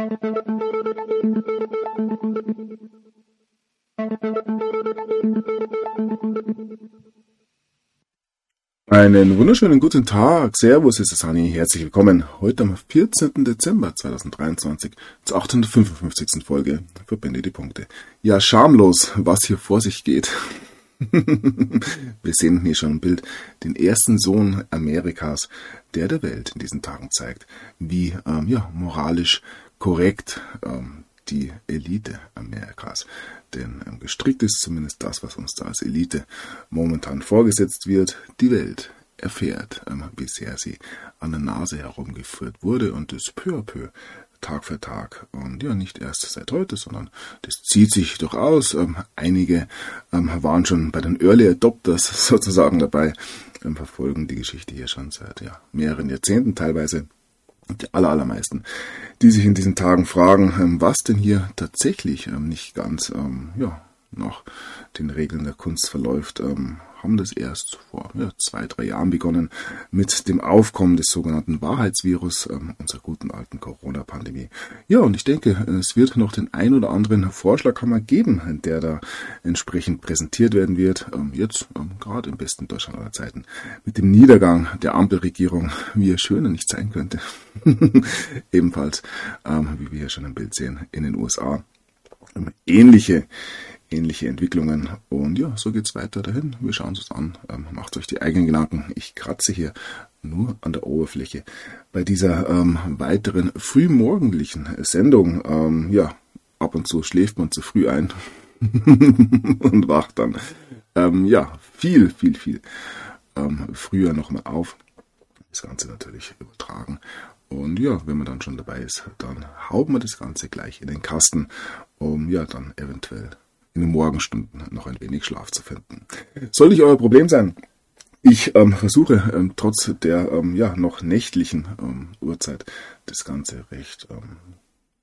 Einen wunderschönen guten Tag. Servus, es ist Hani. Herzlich willkommen. Heute am 14. Dezember 2023 zur 855. Folge. Verbinde die Punkte. Ja, schamlos, was hier vor sich geht. Wir sehen hier schon ein Bild. Den ersten Sohn Amerikas, der der Welt in diesen Tagen zeigt, wie ähm, ja, moralisch korrekt ähm, die Elite Amerikas. Denn ähm, gestrickt ist zumindest das, was uns da als Elite momentan vorgesetzt wird. Die Welt erfährt, ähm, sehr sie an der Nase herumgeführt wurde und es peu à peu Tag für Tag. Und ja, nicht erst seit heute, sondern das zieht sich durchaus. Ähm, einige ähm, waren schon bei den Early Adopters sozusagen dabei, ähm, verfolgen die Geschichte hier schon seit ja, mehreren Jahrzehnten teilweise die allermeisten, die sich in diesen Tagen fragen, ähm, was denn hier tatsächlich ähm, nicht ganz ähm, ja, nach den Regeln der Kunst verläuft, haben das erst vor ja, zwei, drei Jahren begonnen mit dem Aufkommen des sogenannten Wahrheitsvirus, ähm, unserer guten alten Corona-Pandemie. Ja, und ich denke, es wird noch den ein oder anderen Vorschlaghammer geben, der da entsprechend präsentiert werden wird. Ähm, jetzt ähm, gerade im besten Deutschland aller Zeiten mit dem Niedergang der Ampelregierung, wie er schöner nicht sein könnte. Ebenfalls, ähm, wie wir hier schon im Bild sehen, in den USA. Ähm, ähnliche ähnliche Entwicklungen. Und ja, so geht's weiter dahin. Wir schauen uns an. Ähm, macht euch die eigenen Gedanken. Ich kratze hier nur an der Oberfläche. Bei dieser ähm, weiteren frühmorgendlichen Sendung, ähm, ja, ab und zu schläft man zu früh ein und wacht dann, ähm, ja, viel, viel, viel ähm, früher nochmal auf. Das Ganze natürlich übertragen. Und ja, wenn man dann schon dabei ist, dann haut man das Ganze gleich in den Kasten, um ja dann eventuell in den Morgenstunden noch ein wenig Schlaf zu finden. Soll nicht euer Problem sein. Ich ähm, versuche ähm, trotz der ähm, ja noch nächtlichen ähm, Uhrzeit das Ganze recht ähm,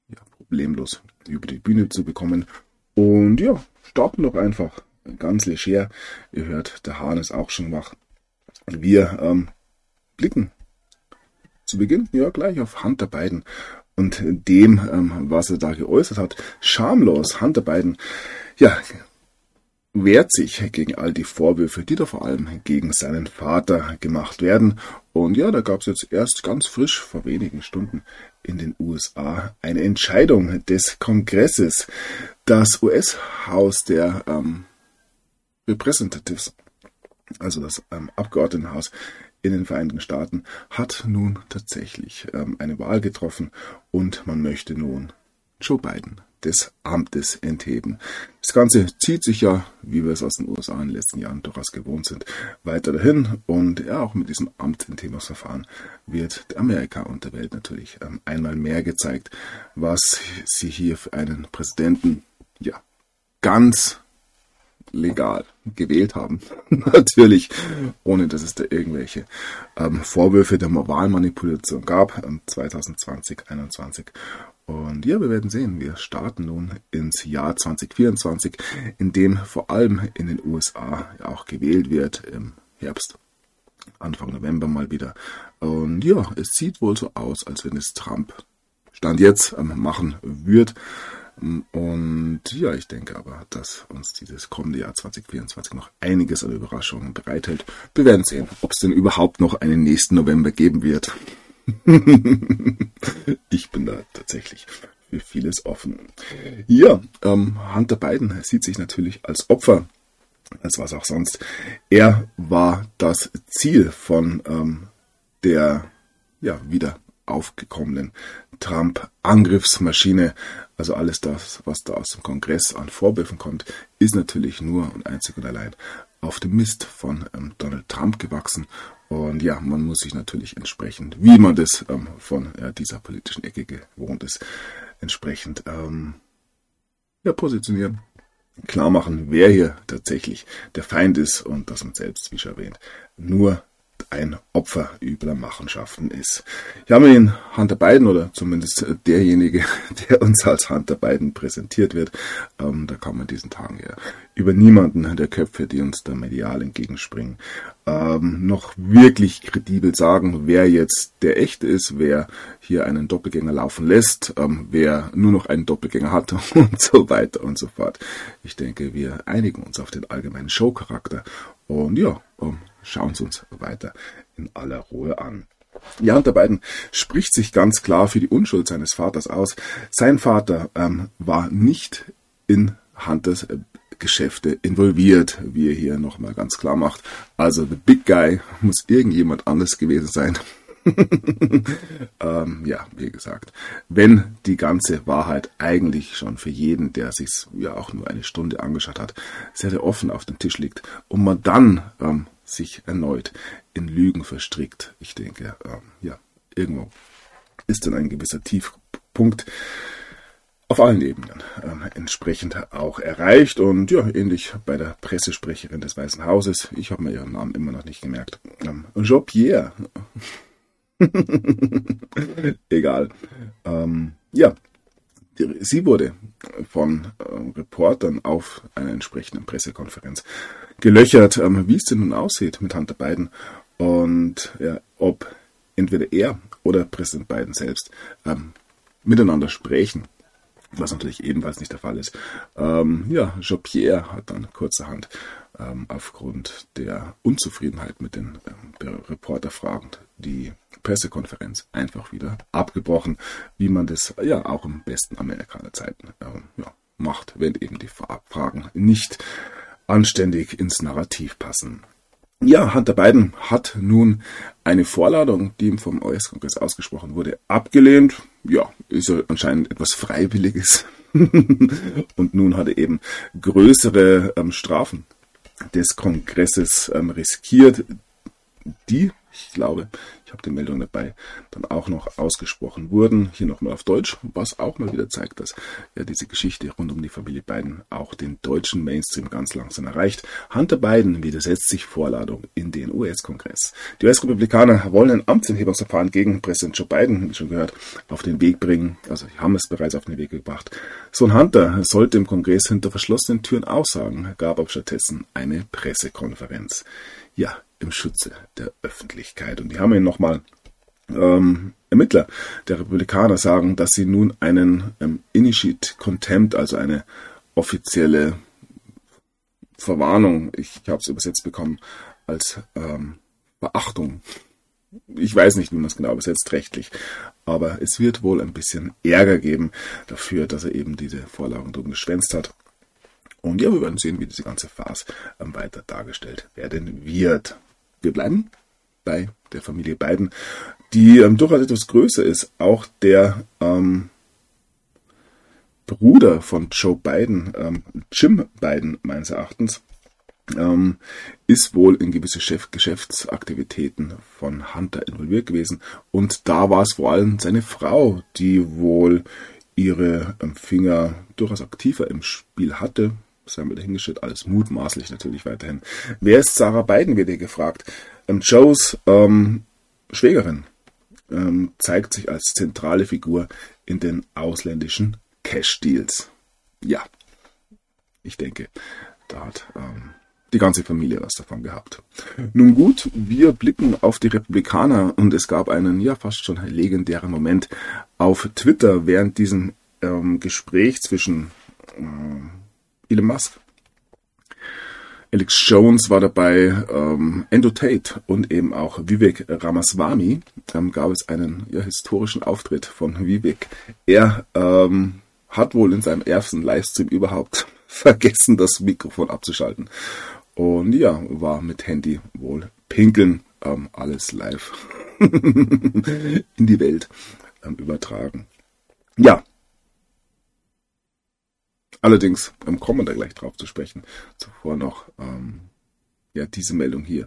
ja, problemlos über die Bühne zu bekommen. Und ja, starten doch einfach ganz leger. Ihr hört, der Hahn ist auch schon wach. Wir ähm, blicken zu Beginn ja gleich auf Hunter Biden und dem, was er da geäußert hat. Schamlos, Hunter Biden ja, wehrt sich gegen all die Vorwürfe, die da vor allem gegen seinen Vater gemacht werden. Und ja, da gab es jetzt erst ganz frisch vor wenigen Stunden in den USA eine Entscheidung des Kongresses. Das US-Haus der ähm, Representatives, also das ähm, Abgeordnetenhaus in den Vereinigten Staaten, hat nun tatsächlich ähm, eine Wahl getroffen und man möchte nun Joe Biden des Amtes entheben. Das Ganze zieht sich ja, wie wir es aus den USA in den letzten Jahren durchaus gewohnt sind, weiter dahin. Und ja, auch mit diesem Amtsenthebungsverfahren wird Amerika und der Welt natürlich ähm, einmal mehr gezeigt, was sie hier für einen Präsidenten, ja, ganz legal gewählt haben. Natürlich, ohne dass es da irgendwelche ähm, Vorwürfe der Moralmanipulation gab, ähm, 2020, 2021. Und ja, wir werden sehen, wir starten nun ins Jahr 2024, in dem vor allem in den USA auch gewählt wird im Herbst. Anfang November mal wieder. Und ja, es sieht wohl so aus, als wenn es Trump Stand jetzt machen wird. Und ja, ich denke aber, dass uns dieses kommende Jahr 2024 noch einiges an Überraschungen bereithält. Wir werden sehen, ob es denn überhaupt noch einen nächsten November geben wird. ich bin da tatsächlich für vieles offen. Ja, ähm, Hunter Biden sieht sich natürlich als Opfer, als was auch sonst. Er war das Ziel von ähm, der ja wieder aufgekommenen Trump-Angriffsmaschine. Also alles das, was da aus dem Kongress an Vorwürfen kommt, ist natürlich nur und einzig und allein auf dem Mist von ähm, Donald Trump gewachsen und ja, man muss sich natürlich entsprechend, wie man das ähm, von ja, dieser politischen Ecke gewohnt ist, entsprechend ähm, ja, positionieren, klar machen, wer hier tatsächlich der Feind ist und dass man selbst, wie schon erwähnt, nur ein Opfer übler Machenschaften ist. Haben wir ihn Hunter Biden oder zumindest derjenige, der uns als Hunter Biden präsentiert wird. Ähm, da kann man diesen Tagen ja über niemanden der Köpfe, die uns da medial entgegenspringen, ähm, noch wirklich kredibel sagen, wer jetzt der echte ist, wer hier einen Doppelgänger laufen lässt, ähm, wer nur noch einen Doppelgänger hat und so weiter und so fort. Ich denke, wir einigen uns auf den allgemeinen Showcharakter und ja, ähm, schauen Sie uns weiter in aller Ruhe an. Ja, Hunter Biden spricht sich ganz klar für die Unschuld seines Vaters aus. Sein Vater ähm, war nicht in Hunters äh, Geschäfte involviert, wie er hier nochmal ganz klar macht. Also the big guy muss irgendjemand anders gewesen sein. ähm, ja, wie gesagt, wenn die ganze Wahrheit eigentlich schon für jeden, der sich ja auch nur eine Stunde angeschaut hat, sehr, sehr offen auf dem Tisch liegt und man dann ähm, sich erneut in Lügen verstrickt, ich denke, ähm, ja, irgendwo ist dann ein gewisser Tiefpunkt auf allen Ebenen ähm, entsprechend auch erreicht. Und ja, ähnlich bei der Pressesprecherin des Weißen Hauses, ich habe mir ihren Namen immer noch nicht gemerkt, ähm, Jean-Pierre. Egal. Ähm, ja, sie wurde von äh, Reportern auf einer entsprechenden Pressekonferenz gelöchert, ähm, wie es denn nun aussieht mit Hunter Biden und ja, ob entweder er oder Präsident Biden selbst ähm, miteinander sprechen was natürlich ebenfalls nicht der Fall ist. Ähm, ja, Jean-Pierre hat dann kurzerhand ähm, aufgrund der Unzufriedenheit mit den ähm, Reporterfragen die Pressekonferenz einfach wieder abgebrochen, wie man das ja auch im besten Amerikanerzeiten ähm, ja, macht, wenn eben die Fragen nicht anständig ins Narrativ passen. Ja, Hunter Biden hat nun eine Vorladung, die ihm vom US-Kongress ausgesprochen wurde, abgelehnt. Ja, ist ja anscheinend etwas Freiwilliges. Und nun hat er eben größere ähm, Strafen des Kongresses ähm, riskiert, die, ich glaube, ich habe die Meldung dabei, dann auch noch ausgesprochen wurden. Hier nochmal auf Deutsch, was auch mal wieder zeigt, dass ja diese Geschichte rund um die Familie Biden auch den deutschen Mainstream ganz langsam erreicht. Hunter Biden widersetzt sich Vorladung in den US-Kongress. Die US-Republikaner wollen ein Amtsenthebungsverfahren gegen Präsident Joe Biden, wie schon gehört, auf den Weg bringen. Also haben es bereits auf den Weg gebracht. So ein Hunter sollte im Kongress hinter verschlossenen Türen aussagen, gab aber stattdessen eine Pressekonferenz. Ja, im Schutze der Öffentlichkeit. Und die haben ihn nochmal ähm, Ermittler der Republikaner sagen, dass sie nun einen ähm, Initiate Contempt, also eine offizielle Verwarnung, ich, ich habe es übersetzt bekommen, als ähm, Beachtung. Ich weiß nicht, wie man es genau übersetzt rechtlich, aber es wird wohl ein bisschen Ärger geben dafür, dass er eben diese Vorlagen drum geschwänzt hat. Und ja, wir werden sehen, wie diese ganze Farce ähm, weiter dargestellt werden wird wir bleiben bei der Familie Biden, die ähm, durchaus etwas größer ist. Auch der ähm, Bruder von Joe Biden, ähm, Jim Biden meines Erachtens, ähm, ist wohl in gewisse Chef Geschäftsaktivitäten von Hunter involviert gewesen. Und da war es vor allem seine Frau, die wohl ihre ähm, Finger durchaus aktiver im Spiel hatte sei wir dahingestellt, alles mutmaßlich natürlich weiterhin. Wer ist Sarah Biden, wird ihr gefragt. Ähm, Joes ähm, Schwägerin ähm, zeigt sich als zentrale Figur in den ausländischen Cash-Deals. Ja, ich denke, da hat ähm, die ganze Familie was davon gehabt. Nun gut, wir blicken auf die Republikaner und es gab einen ja fast schon legendären Moment auf Twitter während diesem ähm, Gespräch zwischen äh, Elon Musk. Alex Jones war dabei, ähm, Endo Tate und eben auch Vivek Ramaswamy. Dann gab es einen ja, historischen Auftritt von Vivek. Er ähm, hat wohl in seinem ersten Livestream überhaupt vergessen, das Mikrofon abzuschalten. Und ja, war mit Handy wohl pinkeln, ähm, alles live in die Welt ähm, übertragen. Ja, Allerdings ähm, kommen wir da gleich drauf zu sprechen. Zuvor noch ähm, ja diese Meldung hier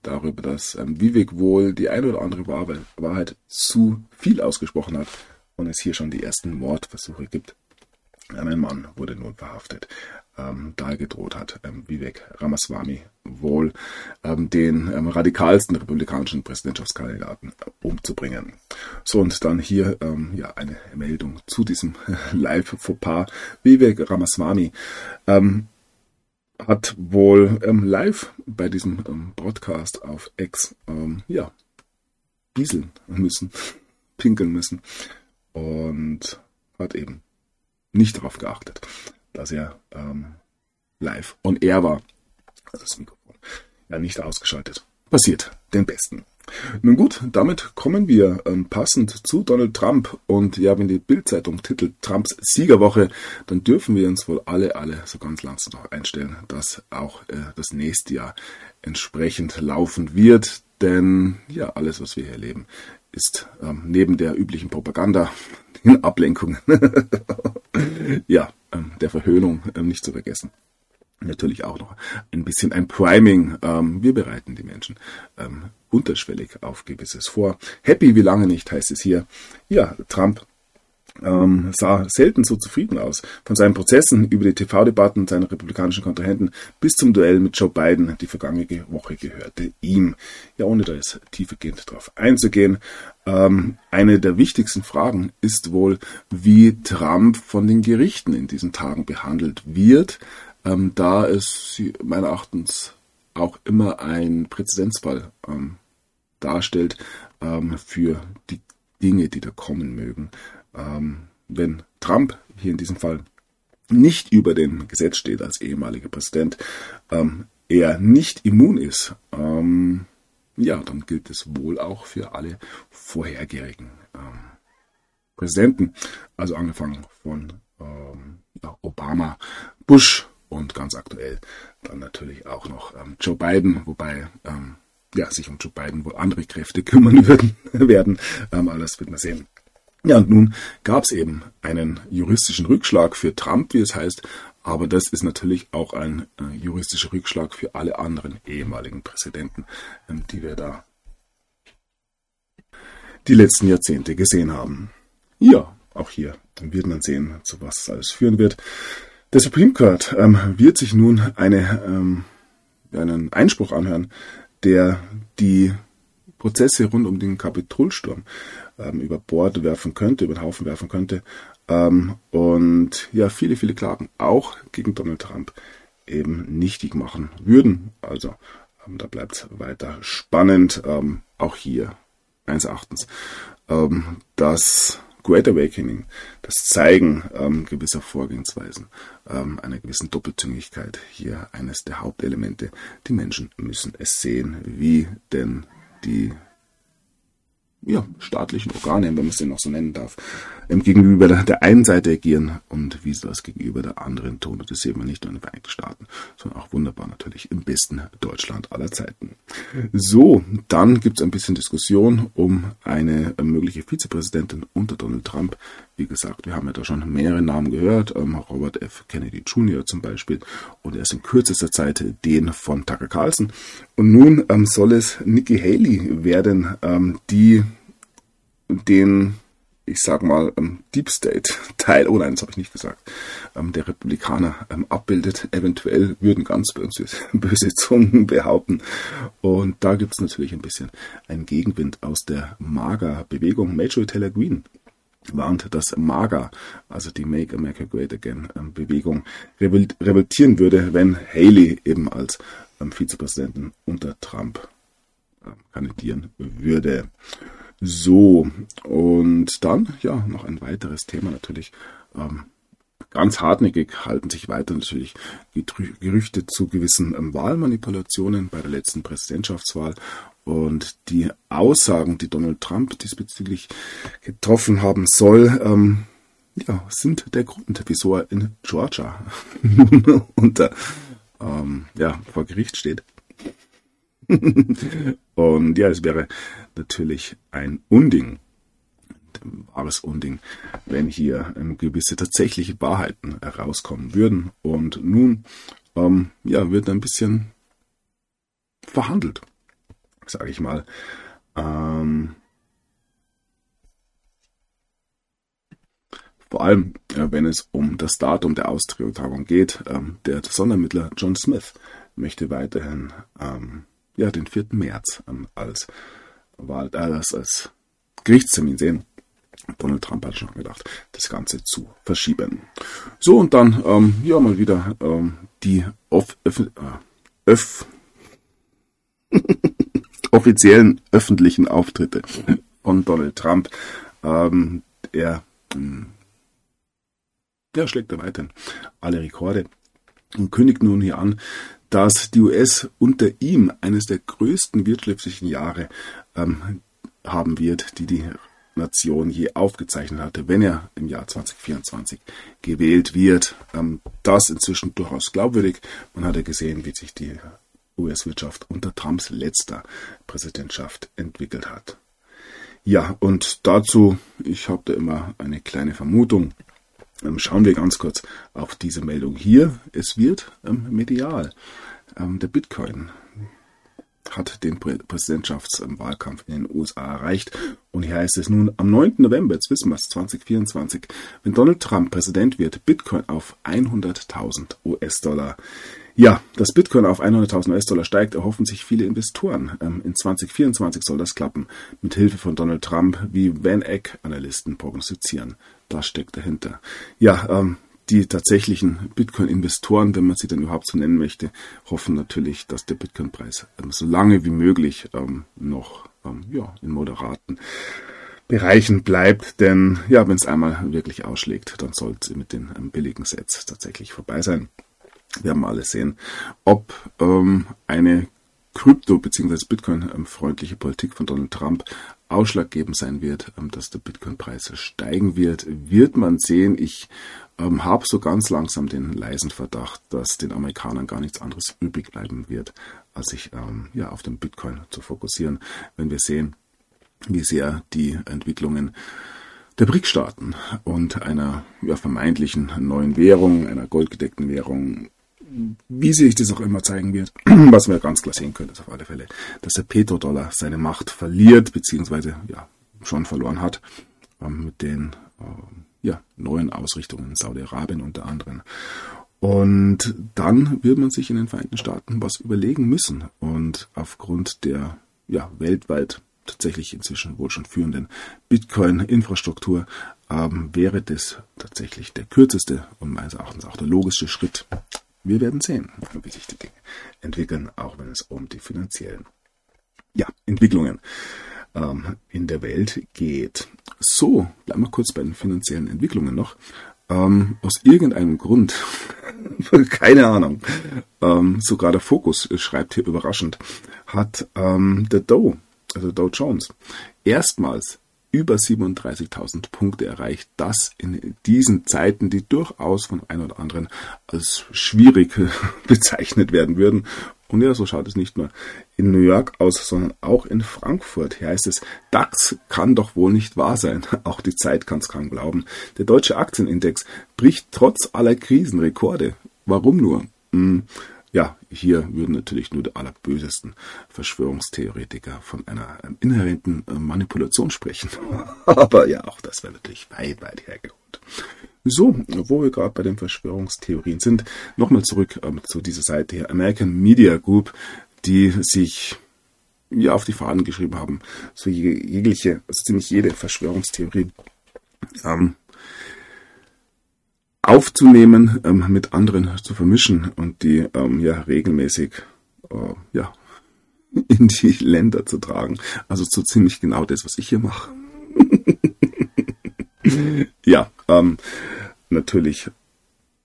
darüber, dass ähm, Vivek wohl die eine oder andere Wahrheit zu viel ausgesprochen hat und es hier schon die ersten Mordversuche gibt. Ein Mann wurde nun verhaftet. Ähm, gedroht hat, ähm, Vivek Ramaswamy wohl ähm, den ähm, radikalsten republikanischen Präsidentschaftskandidaten äh, umzubringen. So, und dann hier ähm, ja eine Meldung zu diesem Live-Fauxpas. Vivek Ramaswamy ähm, hat wohl ähm, live bei diesem ähm, Broadcast auf X ähm, ja gieseln müssen, pinkeln müssen und hat eben nicht darauf geachtet, dass er ähm, live on air war. Also das Mikrofon ja nicht ausgeschaltet. Passiert den Besten. Nun gut, damit kommen wir ähm, passend zu Donald Trump. Und ja, wenn die Bildzeitung titelt Trumps Siegerwoche, dann dürfen wir uns wohl alle, alle so ganz langsam noch einstellen, dass auch äh, das nächste Jahr entsprechend laufen wird. Denn ja, alles, was wir hier erleben, ist ähm, neben der üblichen Propaganda, den Ablenkungen, ja, ähm, der Verhöhnung ähm, nicht zu vergessen natürlich auch noch ein bisschen ein Priming. Ähm, wir bereiten die Menschen ähm, unterschwellig auf gewisses vor. Happy wie lange nicht heißt es hier. Ja, Trump ähm, sah selten so zufrieden aus. Von seinen Prozessen über die TV-Debatten seiner republikanischen Kontrahenten bis zum Duell mit Joe Biden die vergangene Woche gehörte ihm. Ja, ohne da jetzt tiefergehend darauf einzugehen. Ähm, eine der wichtigsten Fragen ist wohl, wie Trump von den Gerichten in diesen Tagen behandelt wird ähm, da es meiner Erachtens auch immer ein Präzedenzfall ähm, darstellt ähm, für die Dinge, die da kommen mögen. Ähm, wenn Trump hier in diesem Fall nicht über dem Gesetz steht als ehemaliger Präsident, ähm, er nicht immun ist, ähm, ja, dann gilt es wohl auch für alle vorhergehenden Präsidenten, also angefangen von Obama, Bush, und ganz aktuell dann natürlich auch noch Joe Biden, wobei ja, sich um Joe Biden wohl andere Kräfte kümmern würden, werden. Ähm, aber wird man sehen. Ja, und nun gab es eben einen juristischen Rückschlag für Trump, wie es heißt, aber das ist natürlich auch ein äh, juristischer Rückschlag für alle anderen ehemaligen Präsidenten, ähm, die wir da die letzten Jahrzehnte gesehen haben. Ja, auch hier dann wird man sehen, zu was es alles führen wird. Der Supreme Court ähm, wird sich nun eine, ähm, einen Einspruch anhören, der die Prozesse rund um den Kapitolsturm ähm, über Bord werfen könnte, über den Haufen werfen könnte. Ähm, und ja, viele, viele Klagen auch gegen Donald Trump eben nichtig machen würden. Also ähm, da bleibt es weiter spannend, ähm, auch hier meines Erachtens, ähm, dass Great Awakening, das Zeigen ähm, gewisser Vorgehensweisen, ähm, einer gewissen Doppelzüngigkeit hier eines der Hauptelemente. Die Menschen müssen es sehen, wie denn die ja, staatlichen Organe, wenn man es denn noch so nennen darf, ähm, gegenüber der, der, einen Seite agieren und wie sie das gegenüber der anderen tun. Und das sehen wir nicht nur in den Vereinigten Staaten, sondern auch wunderbar natürlich im besten Deutschland aller Zeiten. So, dann gibt es ein bisschen Diskussion um eine mögliche Vizepräsidentin unter Donald Trump. Wie gesagt, wir haben ja da schon mehrere Namen gehört, ähm, Robert F. Kennedy Jr. zum Beispiel und erst in kürzester Zeit den von Tucker Carlson. Und nun ähm, soll es Nikki Haley werden, ähm, die den ich sag mal, ähm, Deep State Teil, oh nein, das habe ich nicht gesagt, ähm, der Republikaner ähm, abbildet. Eventuell würden ganz böse, böse Zungen behaupten. Und da gibt es natürlich ein bisschen einen Gegenwind aus der MAGA-Bewegung. Major Taylor Green warnt, dass MAGA, also die Make America Great Again Bewegung, revoltieren würde, wenn Haley eben als Vizepräsidenten unter Trump kandidieren würde. So, und dann, ja, noch ein weiteres Thema natürlich. Ähm, ganz hartnäckig halten sich weiter natürlich Gerüchte zu gewissen ähm, Wahlmanipulationen bei der letzten Präsidentschaftswahl. Und die Aussagen, die Donald Trump diesbezüglich getroffen haben soll, ähm, ja, sind der Grund, wieso er in Georgia unter ähm, ja, vor Gericht steht. und ja, es wäre natürlich ein Unding, ein wahres Unding, wenn hier ähm, gewisse tatsächliche Wahrheiten herauskommen würden. Und nun, ähm, ja, wird ein bisschen verhandelt, sage ich mal. Ähm, Vor allem, äh, wenn es um das Datum der Austragung geht. Ähm, der Sondermittler John Smith möchte weiterhin ähm, ja, den 4. März ähm, als, als, als Gerichtstermin sehen. Donald Trump hat schon gedacht, das Ganze zu verschieben. So, und dann, ähm, ja, mal wieder ähm, die off, öff, äh, öff, offiziellen öffentlichen Auftritte von Donald Trump. Ähm, er, ähm, der schlägt er weiterhin alle Rekorde und kündigt nun hier an, dass die US unter ihm eines der größten wirtschaftlichen Jahre ähm, haben wird, die die Nation je aufgezeichnet hatte, wenn er im Jahr 2024 gewählt wird. Ähm, das inzwischen durchaus glaubwürdig. Man hat ja gesehen, wie sich die US-Wirtschaft unter Trumps letzter Präsidentschaft entwickelt hat. Ja, und dazu, ich habe da immer eine kleine Vermutung. Ähm, schauen wir ganz kurz auf diese Meldung hier. Es wird ähm, medial. Ähm, der Bitcoin hat den Präsidentschaftswahlkampf in den USA erreicht. Und hier heißt es nun, am 9. November, jetzt wissen wir es, 2024, wenn Donald Trump Präsident wird, Bitcoin auf 100.000 US-Dollar. Ja, dass Bitcoin auf 100.000 US-Dollar steigt, erhoffen sich viele Investoren. Ähm, in 2024 soll das klappen, mit Hilfe von Donald Trump, wie Van Eck-Analysten prognostizieren. Das steckt dahinter. Ja, ähm, die tatsächlichen Bitcoin-Investoren, wenn man sie dann überhaupt so nennen möchte, hoffen natürlich, dass der Bitcoin-Preis ähm, so lange wie möglich ähm, noch ähm, ja, in moderaten Bereichen bleibt. Denn ja, wenn es einmal wirklich ausschlägt, dann soll es mit den ähm, billigen Sets tatsächlich vorbei sein. Wir haben alle sehen, ob ähm, eine Krypto- bzw. Bitcoin-freundliche Politik von Donald Trump ausschlaggebend sein wird, ähm, dass der Bitcoin-Preis steigen wird, wird man sehen. Ich ähm, habe so ganz langsam den leisen Verdacht, dass den Amerikanern gar nichts anderes übrig bleiben wird, als sich ähm, ja, auf den Bitcoin zu fokussieren, wenn wir sehen, wie sehr die Entwicklungen der BRIC-Staaten und einer ja, vermeintlichen neuen Währung, einer goldgedeckten Währung, wie sich das auch immer zeigen wird, was wir ganz klar sehen können, ist auf alle Fälle, dass der Petrodollar seine Macht verliert, beziehungsweise ja, schon verloren hat, ähm, mit den äh, ja, neuen Ausrichtungen Saudi-Arabien unter anderem. Und dann wird man sich in den Vereinigten Staaten was überlegen müssen. Und aufgrund der ja, weltweit tatsächlich inzwischen wohl schon führenden Bitcoin-Infrastruktur ähm, wäre das tatsächlich der kürzeste und meines Erachtens auch der logische Schritt. Wir werden sehen, wie sich die Dinge entwickeln, auch wenn es um die finanziellen ja, Entwicklungen ähm, in der Welt geht. So, bleiben wir kurz bei den finanziellen Entwicklungen noch. Ähm, aus irgendeinem Grund, keine Ahnung, ähm, sogar der Fokus schreibt hier überraschend, hat ähm, der Dow, also Dow Jones, erstmals über 37.000 Punkte erreicht. Das in diesen Zeiten, die durchaus von ein oder anderen als schwierig bezeichnet werden würden. Und ja, so schaut es nicht nur in New York aus, sondern auch in Frankfurt. Hier heißt es, DAX kann doch wohl nicht wahr sein. Auch die Zeit kann es kaum glauben. Der deutsche Aktienindex bricht trotz aller Krisen Rekorde. Warum nur? Hm, hier würden natürlich nur die allerbösesten Verschwörungstheoretiker von einer ähm, inhärenten äh, Manipulation sprechen. Aber ja, auch das wäre natürlich weit, weit hergeholt. So, wo wir gerade bei den Verschwörungstheorien sind, nochmal zurück ähm, zu dieser Seite hier, American Media Group, die sich ja auf die Fahnen geschrieben haben, so jegliche, also ziemlich jede Verschwörungstheorie ähm, aufzunehmen, ähm, mit anderen zu vermischen und die ähm, ja regelmäßig äh, ja in die Länder zu tragen. Also so ziemlich genau das, was ich hier mache. ja, ähm, natürlich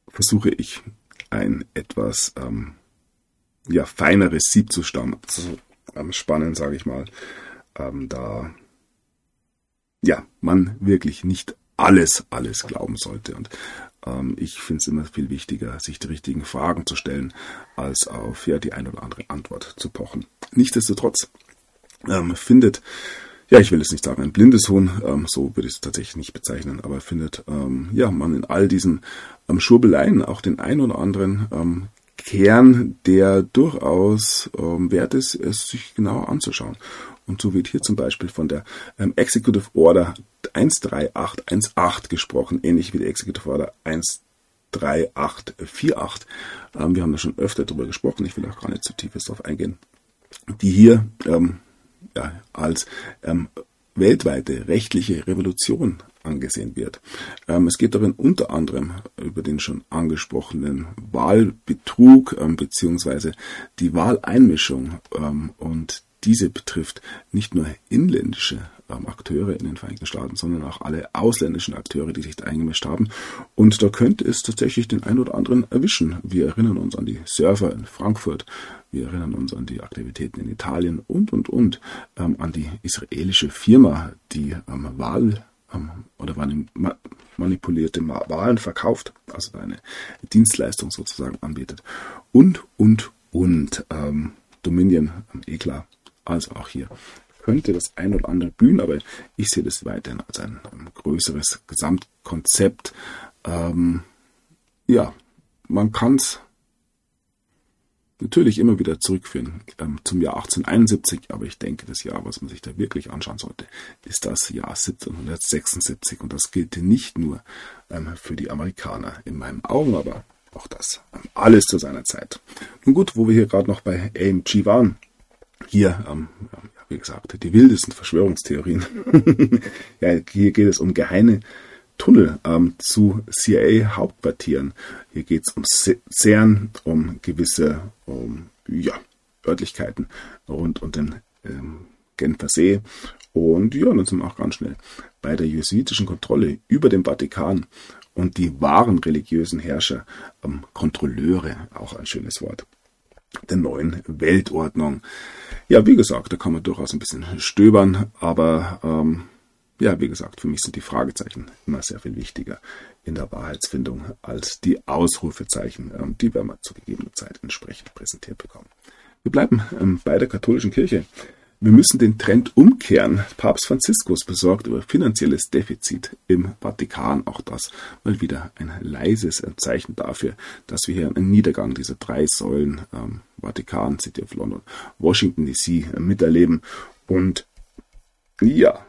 versuche ich ein etwas ähm, ja, feineres Sieb zu, ähm, spannen, sage ich mal, ähm, da ja, man wirklich nicht alles, alles glauben sollte. Und ich finde es immer viel wichtiger, sich die richtigen Fragen zu stellen, als auf ja, die ein oder andere Antwort zu pochen. Nichtsdestotrotz ähm, findet ja, ich will es nicht sagen, ein blindes Huhn, ähm, so würde ich es tatsächlich nicht bezeichnen, aber findet ähm, ja man in all diesen ähm, Schurbeleien auch den ein oder anderen ähm, Kern, der durchaus ähm, wert ist, es sich genauer anzuschauen. Und so wird hier zum Beispiel von der ähm, Executive Order 13818 gesprochen, ähnlich wie die Executive Order 13848. Ähm, wir haben da schon öfter darüber gesprochen, ich will auch gar nicht zu tief darauf eingehen, die hier ähm, ja, als ähm, weltweite rechtliche Revolution angesehen wird. Ähm, es geht darin unter anderem über den schon angesprochenen Wahlbetrug ähm, beziehungsweise die Wahleinmischung ähm, und diese betrifft nicht nur inländische ähm, Akteure in den Vereinigten Staaten, sondern auch alle ausländischen Akteure, die sich da eingemischt haben. Und da könnte es tatsächlich den einen oder anderen erwischen. Wir erinnern uns an die Surfer in Frankfurt, wir erinnern uns an die Aktivitäten in Italien und, und, und, ähm, an die israelische Firma, die ähm, Wahl ähm, oder manipulierte Wahlen verkauft, also eine Dienstleistung sozusagen anbietet. Und, und, und. Ähm, Dominion, ähm, eh klar, also auch hier könnte das ein oder andere blühen, aber ich sehe das weiterhin als ein, größeres Gesamtkonzept. Ähm, ja, man kann es natürlich immer wieder zurückführen ähm, zum Jahr 1871, aber ich denke, das Jahr, was man sich da wirklich anschauen sollte, ist das Jahr 1776 und das gilt nicht nur ähm, für die Amerikaner in meinen Augen, aber auch das ähm, alles zu seiner Zeit. Nun gut, wo wir hier gerade noch bei AMG waren, hier, ähm, wie gesagt, die wildesten Verschwörungstheorien. ja, hier geht es um geheime Tunnel ähm, zu CIA-Hauptquartieren. Hier geht es um CERN, um gewisse um, ja, Örtlichkeiten rund um den ähm, Genfer See. Und ja, dann sind wir auch ganz schnell bei der jesuitischen Kontrolle über den Vatikan und die wahren religiösen Herrscher, ähm, Kontrolleure, auch ein schönes Wort, der neuen Weltordnung. Ja, wie gesagt, da kann man durchaus ein bisschen stöbern, aber ähm, ja, wie gesagt, für mich sind die Fragezeichen immer sehr viel wichtiger in der Wahrheitsfindung als die Ausrufezeichen, ähm, die wir mal zu gegebener Zeit entsprechend präsentiert bekommen. Wir bleiben ähm, bei der katholischen Kirche. Wir müssen den Trend umkehren. Papst Franziskus besorgt über finanzielles Defizit im Vatikan. Auch das mal wieder ein leises Zeichen dafür, dass wir hier einen Niedergang dieser drei Säulen ähm, Vatikan, City of London, Washington DC äh, miterleben. Und ja,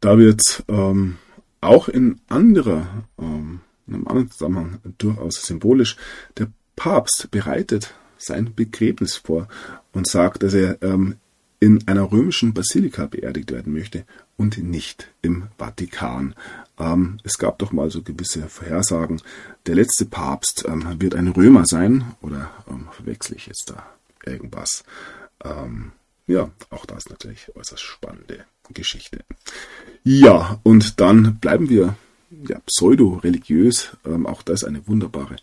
da wird ähm, auch in anderer, ähm, in einem anderen Zusammenhang durchaus symbolisch, der Papst bereitet sein Begräbnis vor und sagt, dass er ähm, in einer römischen Basilika beerdigt werden möchte und nicht im Vatikan. Ähm, es gab doch mal so gewisse Vorhersagen. Der letzte Papst ähm, wird ein Römer sein oder ähm, verwechsel ich jetzt da irgendwas? Ähm, ja, auch das natürlich äußerst spannende Geschichte. Ja, und dann bleiben wir ja, pseudo-religiös. Ähm, auch das eine wunderbare,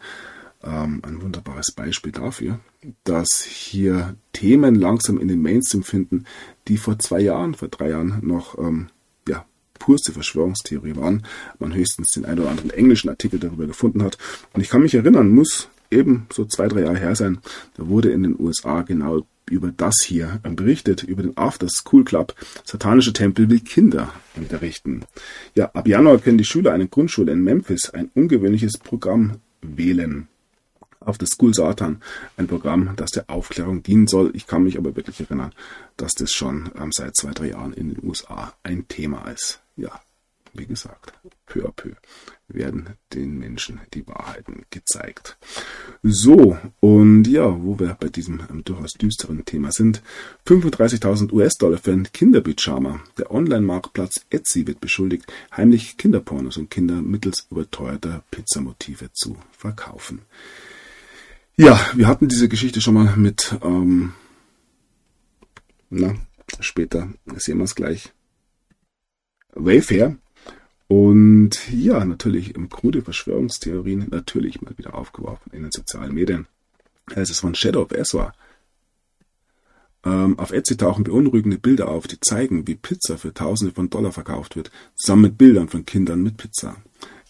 ähm, ein wunderbares Beispiel dafür, dass hier Themen langsam in den Mainstream finden, die vor zwei Jahren, vor drei Jahren noch ähm, ja, purste Verschwörungstheorie waren. Man höchstens den einen oder anderen englischen Artikel darüber gefunden hat. Und ich kann mich erinnern, muss eben so zwei, drei Jahre her sein, da wurde in den USA genau über das hier berichtet, über den After School Club. Satanische Tempel will Kinder unterrichten. Ja, ab Januar können die Schüler einer Grundschule in Memphis ein ungewöhnliches Programm wählen. After School Satan, ein Programm, das der Aufklärung dienen soll. Ich kann mich aber wirklich erinnern, dass das schon ähm, seit zwei, drei Jahren in den USA ein Thema ist. Ja, wie gesagt, peu à peu werden den Menschen die Wahrheiten gezeigt. So, und ja, wo wir bei diesem ähm, durchaus düsteren Thema sind, 35.000 US-Dollar für einen Kinderpyjama. Der Online-Marktplatz Etsy wird beschuldigt, heimlich Kinderpornos und Kinder mittels überteuerter Pizzamotive zu verkaufen. Ja, wir hatten diese Geschichte schon mal mit, ähm, na, später sehen wir es gleich. Wayfair und ja, natürlich im krude Verschwörungstheorien natürlich mal wieder aufgeworfen in den sozialen Medien. Es ist von Shadow of Ezra. Ähm, auf Etsy tauchen beunruhigende Bilder auf, die zeigen, wie Pizza für Tausende von Dollar verkauft wird, zusammen mit Bildern von Kindern mit Pizza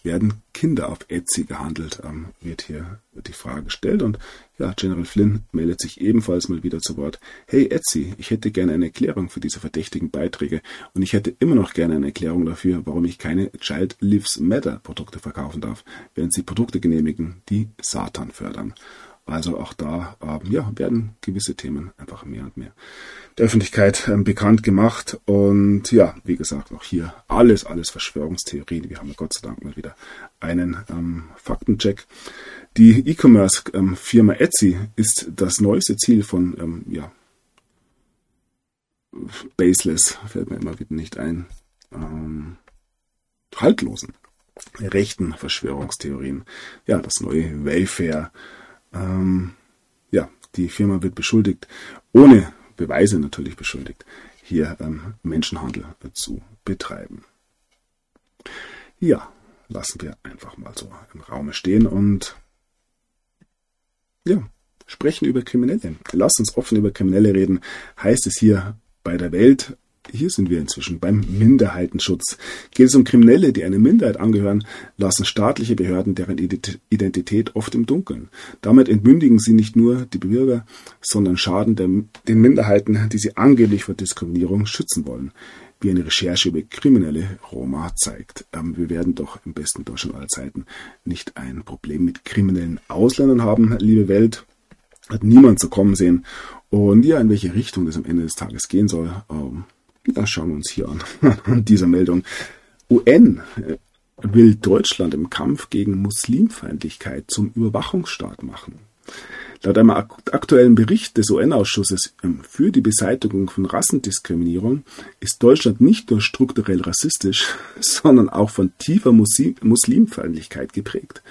werden Kinder auf Etsy gehandelt, ähm, wird hier die Frage gestellt. Und ja, General Flynn meldet sich ebenfalls mal wieder zu Wort. Hey Etsy, ich hätte gerne eine Erklärung für diese verdächtigen Beiträge und ich hätte immer noch gerne eine Erklärung dafür, warum ich keine Child Lives Matter Produkte verkaufen darf, während sie Produkte genehmigen, die Satan fördern. Also auch da äh, ja, werden gewisse Themen einfach mehr und mehr der Öffentlichkeit ähm, bekannt gemacht. Und ja, wie gesagt, auch hier alles, alles Verschwörungstheorien. Wir haben Gott sei Dank mal wieder einen ähm, Faktencheck. Die E-Commerce-Firma Etsy ist das neueste Ziel von ähm, ja, Baseless, fällt mir immer wieder nicht ein, ähm, haltlosen rechten Verschwörungstheorien. Ja, das neue Wayfair. Ähm, ja, die Firma wird beschuldigt, ohne Beweise natürlich beschuldigt, hier ähm, Menschenhandel zu betreiben. Ja, lassen wir einfach mal so im Raume stehen und ja, sprechen über Kriminelle. Lass uns offen über Kriminelle reden, heißt es hier bei der Welt hier sind wir inzwischen beim Minderheitenschutz. Geht es um Kriminelle, die einer Minderheit angehören, lassen staatliche Behörden deren Identität oft im Dunkeln. Damit entmündigen sie nicht nur die Bürger, sondern schaden den Minderheiten, die sie angeblich vor Diskriminierung schützen wollen. Wie eine Recherche über kriminelle Roma zeigt. Ähm, wir werden doch im besten Deutschland aller Zeiten nicht ein Problem mit kriminellen Ausländern haben, liebe Welt. Hat niemand zu kommen sehen. Und ja, in welche Richtung das am Ende des Tages gehen soll, ähm, das schauen wir uns hier an, an dieser Meldung. UN äh, will Deutschland im Kampf gegen Muslimfeindlichkeit zum Überwachungsstaat machen. Laut einem aktuellen Bericht des UN-Ausschusses ähm, für die Beseitigung von Rassendiskriminierung ist Deutschland nicht nur strukturell rassistisch, sondern auch von tiefer Muslim Muslimfeindlichkeit geprägt.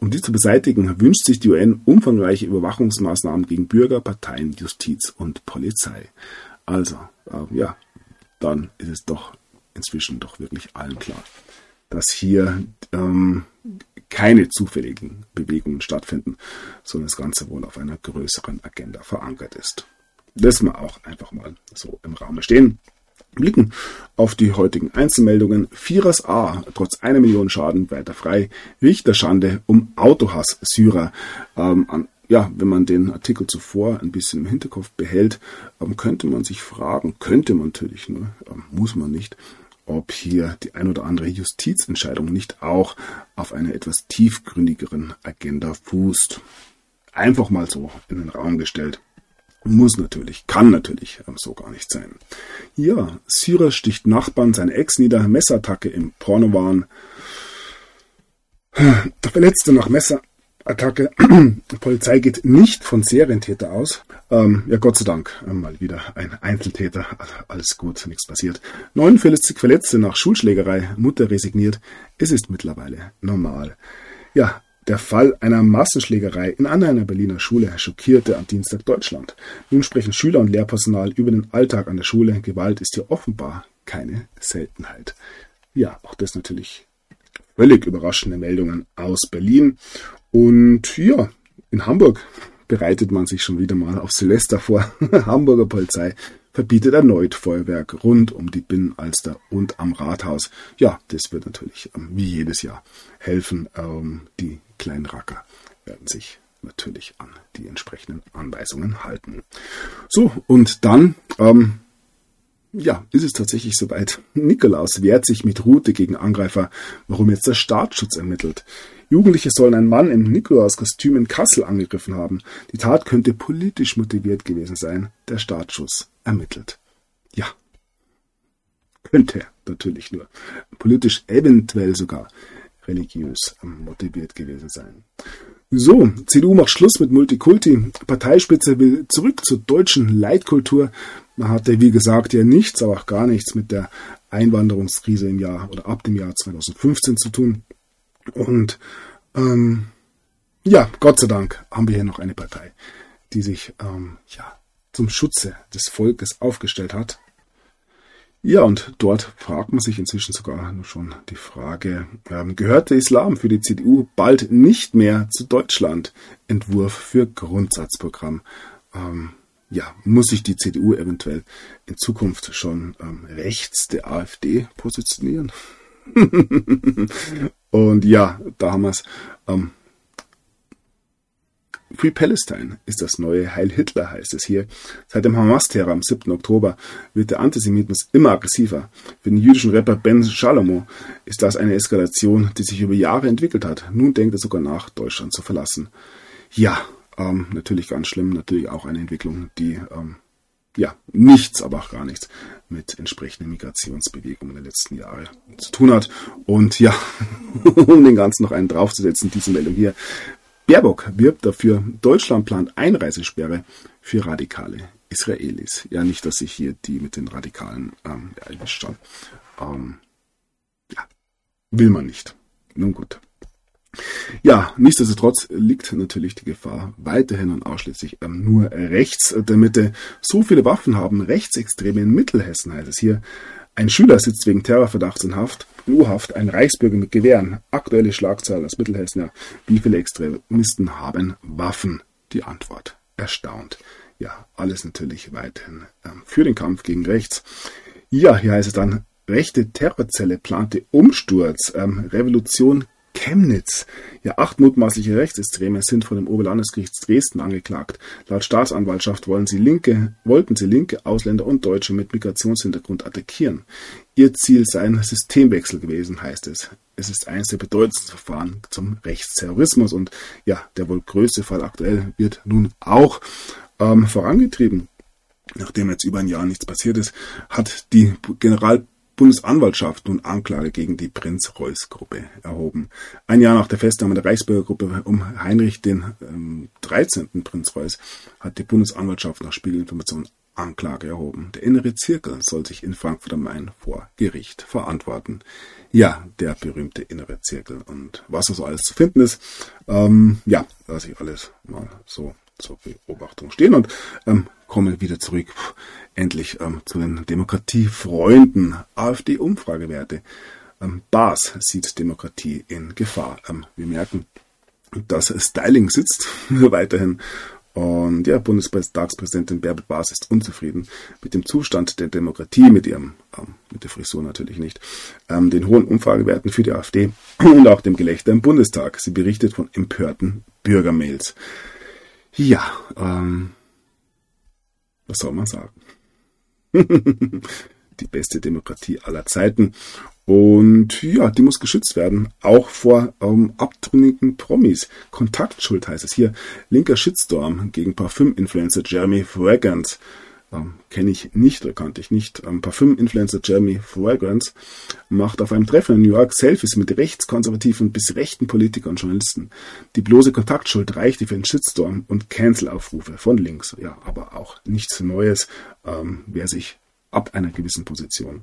Um dies zu beseitigen, wünscht sich die UN umfangreiche Überwachungsmaßnahmen gegen Bürger, Parteien, Justiz und Polizei. Also, äh, ja, dann ist es doch inzwischen doch wirklich allen klar, dass hier ähm, keine zufälligen Bewegungen stattfinden, sondern das Ganze wohl auf einer größeren Agenda verankert ist. Lassen wir auch einfach mal so im Raum stehen. Blicken auf die heutigen Einzelmeldungen. Vierers A, trotz einer Million Schaden weiter frei. Richterschande um Autohass Syrer. Ähm, an ja, wenn man den Artikel zuvor ein bisschen im Hinterkopf behält, ähm, könnte man sich fragen, könnte man natürlich nur, ähm, muss man nicht, ob hier die ein oder andere Justizentscheidung nicht auch auf einer etwas tiefgründigeren Agenda fußt. Einfach mal so in den Raum gestellt. Muss natürlich, kann natürlich ähm, so gar nicht sein. Ja, Syrer sticht Nachbarn seine Ex nieder, Messerattacke im Pornowahn. Der Verletzte nach Messer Attacke. Die Polizei geht nicht von Serientäter aus. Ähm, ja, Gott sei Dank, äh, mal wieder ein Einzeltäter. Alles gut, nichts passiert. 49 Verletzte nach Schulschlägerei, Mutter resigniert. Es ist mittlerweile normal. Ja, der Fall einer Massenschlägerei in einer Berliner Schule schockierte am Dienstag Deutschland. Nun sprechen Schüler und Lehrpersonal über den Alltag an der Schule. Gewalt ist hier offenbar keine Seltenheit. Ja, auch das natürlich völlig überraschende Meldungen aus Berlin. Und ja, in Hamburg bereitet man sich schon wieder mal auf Silvester vor. Hamburger Polizei verbietet erneut Feuerwerk rund um die Binnenalster und am Rathaus. Ja, das wird natürlich ähm, wie jedes Jahr helfen. Ähm, die kleinen Racker werden sich natürlich an die entsprechenden Anweisungen halten. So, und dann, ähm, ja, ist es tatsächlich soweit. Nikolaus wehrt sich mit Route gegen Angreifer, warum jetzt der Staatsschutz ermittelt. Jugendliche sollen einen Mann im Nikolauskostüm in Kassel angegriffen haben. Die Tat könnte politisch motiviert gewesen sein. Der Startschuss ermittelt. Ja. Könnte natürlich nur. Politisch eventuell sogar religiös motiviert gewesen sein. So, CDU macht Schluss mit Multikulti. Parteispitze will zurück zur deutschen Leitkultur. Man hatte, wie gesagt, ja nichts, aber auch gar nichts mit der Einwanderungskrise im Jahr oder ab dem Jahr 2015 zu tun. Und ähm, ja, Gott sei Dank haben wir hier noch eine Partei, die sich ähm, ja, zum Schutze des Volkes aufgestellt hat. Ja, und dort fragt man sich inzwischen sogar nur schon die Frage, ähm, gehört der Islam für die CDU bald nicht mehr zu Deutschland? Entwurf für Grundsatzprogramm. Ähm, ja, muss sich die CDU eventuell in Zukunft schon ähm, rechts der AfD positionieren? Und ja, da haben wir es. Ähm, Free Palestine ist das neue Heil Hitler, heißt es hier. Seit dem Hamas-Terror am 7. Oktober wird der Antisemitismus immer aggressiver. Für den jüdischen Rapper Ben Shalomo ist das eine Eskalation, die sich über Jahre entwickelt hat. Nun denkt er sogar nach, Deutschland zu verlassen. Ja, Ähm, natürlich ganz schlimm, natürlich auch eine Entwicklung, die ähm, ja nichts, aber auch gar nichts mit entsprechenden Migrationsbewegungen der letzten Jahre zu tun hat. Und ja, um den Ganzen noch einen draufzusetzen, diese Meldung hier. Baerbock wirbt dafür, Deutschland plant Einreisesperre für radikale Israelis. Ja, nicht, dass sich hier die mit den Radikalen ähm, erwischt haben. Ähm, ja, will man nicht. Nun gut. Ja, nichtsdestotrotz liegt natürlich die Gefahr weiterhin und ausschließlich ähm, nur rechts der Mitte. So viele Waffen haben Rechtsextreme in Mittelhessen, heißt es hier. Ein Schüler sitzt wegen Terrorverdachts in Haft, in U-Haft, ein Reichsbürger mit Gewehren. Aktuelle Schlagzeilen aus Mittelhessen, ja. Wie viele Extremisten haben Waffen? Die Antwort erstaunt. Ja, alles natürlich weiterhin ähm, für den Kampf gegen rechts. Ja, hier heißt es dann, rechte Terrorzelle plante Umsturz, ähm, Revolution Chemnitz. Ja, acht mutmaßliche Rechtsextreme sind von dem Oberlandesgericht Dresden angeklagt. Laut Staatsanwaltschaft wollen sie Linke, wollten sie Linke, Ausländer und Deutsche mit Migrationshintergrund attackieren. Ihr Ziel sei ein Systemwechsel gewesen, heißt es. Es ist eines der bedeutendsten Verfahren zum Rechtsterrorismus und ja, der wohl größte Fall aktuell wird nun auch ähm, vorangetrieben. Nachdem jetzt über ein Jahr nichts passiert ist, hat die General Bundesanwaltschaft nun Anklage gegen die Prinz-Reuß-Gruppe erhoben. Ein Jahr nach der Festnahme der Reichsbürgergruppe um Heinrich den ähm, 13. Prinz Reuß hat die Bundesanwaltschaft nach Spiegelinformation Anklage erhoben. Der innere Zirkel soll sich in Frankfurt am Main vor Gericht verantworten. Ja, der berühmte innere Zirkel. Und was da so alles zu finden ist, ähm, ja, lasse ich alles mal so zur Beobachtung stehen und ähm, komme wieder zurück endlich ähm, zu den Demokratiefreunden. AfD-Umfragewerte. Ähm, Bas sieht Demokratie in Gefahr. Ähm, wir merken, dass Styling sitzt weiterhin. Und ja, Bundestagspräsidentin Bärbel Baas ist unzufrieden mit dem Zustand der Demokratie, mit ihrem, ähm, mit der Frisur natürlich nicht, ähm, den hohen Umfragewerten für die AfD und auch dem Gelächter im Bundestag. Sie berichtet von empörten Bürgermails. Ja, ähm, was soll man sagen? die beste Demokratie aller Zeiten. Und ja, die muss geschützt werden, auch vor ähm, abtrünnigen Promis. Kontaktschuld heißt es hier. Linker Shitstorm gegen Parfüm-Influencer Jeremy Fragrance ähm, kenne ich nicht oder kannte ich nicht. Ähm, Parfüm-Influencer Jeremy Fragrance macht auf einem Treffen in New York Selfies mit rechtskonservativen bis rechten Politikern und Journalisten. Die bloße Kontaktschuld reichte für einen Shitstorm und Cancel-Aufrufe von links. Ja, aber auch nichts Neues. Ähm, wer sich ab einer gewissen Position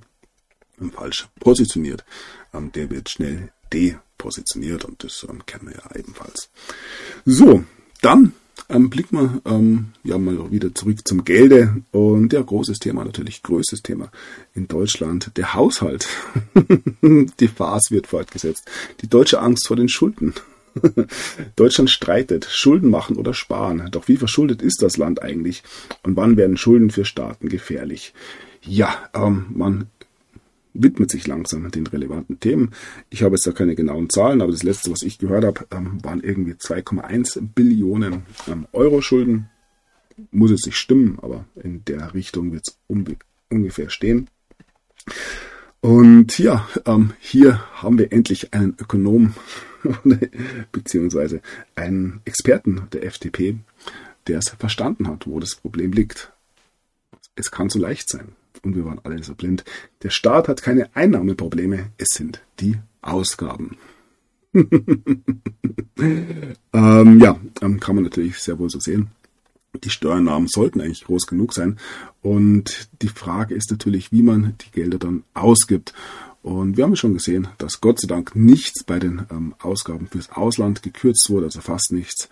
ähm, falsch positioniert, ähm, der wird schnell depositioniert und das ähm, kennen wir ja ebenfalls. So, dann ähm, blicken wir ähm, ja mal wieder zurück zum Gelde und ja, großes Thema natürlich, größtes Thema in Deutschland, der Haushalt. Die Farce wird fortgesetzt. Die deutsche Angst vor den Schulden. Deutschland streitet, Schulden machen oder sparen. Doch wie verschuldet ist das Land eigentlich? Und wann werden Schulden für Staaten gefährlich? Ja, ähm, man widmet sich langsam den relevanten Themen. Ich habe jetzt da keine genauen Zahlen, aber das letzte, was ich gehört habe, ähm, waren irgendwie 2,1 Billionen ähm, Euro Schulden. Muss es nicht stimmen, aber in der Richtung wird es ungefähr stehen. Und ja, ähm, hier haben wir endlich einen Ökonom beziehungsweise einen Experten der FDP, der es verstanden hat, wo das Problem liegt. Es kann so leicht sein und wir waren alle so blind. Der Staat hat keine Einnahmeprobleme, es sind die Ausgaben. ähm, ja, ähm, kann man natürlich sehr wohl so sehen. Die Steuernahmen sollten eigentlich groß genug sein. Und die Frage ist natürlich, wie man die Gelder dann ausgibt. Und wir haben schon gesehen, dass Gott sei Dank nichts bei den ähm, Ausgaben fürs Ausland gekürzt wurde, also fast nichts.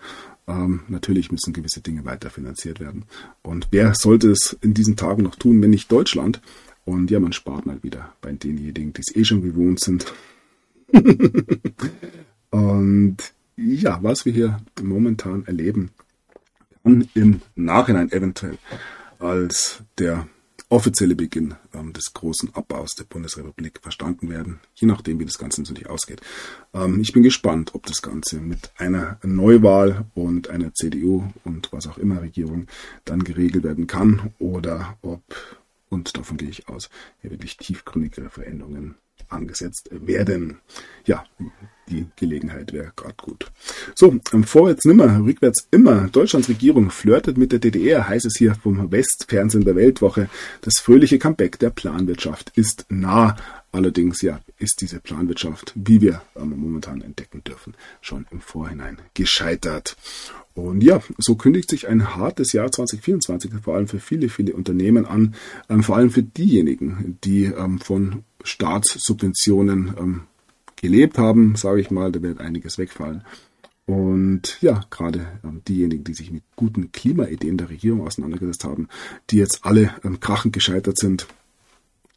Ähm, natürlich müssen gewisse Dinge weiterfinanziert werden. Und wer sollte es in diesen Tagen noch tun, wenn nicht Deutschland? Und ja, man spart mal wieder bei denjenigen, die es eh schon gewohnt sind. und ja, was wir hier momentan erleben, kann im Nachhinein eventuell als der offizielle Beginn ähm, des großen Abbaus der Bundesrepublik verstanden werden, je nachdem, wie das Ganze natürlich ausgeht. Ähm, ich bin gespannt, ob das Ganze mit einer Neuwahl und einer CDU und was auch immer Regierung dann geregelt werden kann oder ob, und davon gehe ich aus, hier wirklich tiefgründigere Veränderungen angesetzt werden. Ja, die Gelegenheit wäre gerade gut. So, ähm, vorwärts nimmer, rückwärts immer. Deutschlands Regierung flirtet mit der DDR, heißt es hier vom Westfernsehen der Weltwoche. Das fröhliche Comeback der Planwirtschaft ist nah. Allerdings ja, ist diese Planwirtschaft, wie wir ähm, momentan entdecken dürfen, schon im Vorhinein gescheitert. Und ja, so kündigt sich ein hartes Jahr 2024 vor allem für viele, viele Unternehmen an, ähm, vor allem für diejenigen, die von Staatssubventionen ähm, gelebt haben, sage ich mal, da wird einiges wegfallen. Und ja, gerade ähm, diejenigen, die sich mit guten Klimaideen der Regierung auseinandergesetzt haben, die jetzt alle ähm, krachend gescheitert sind,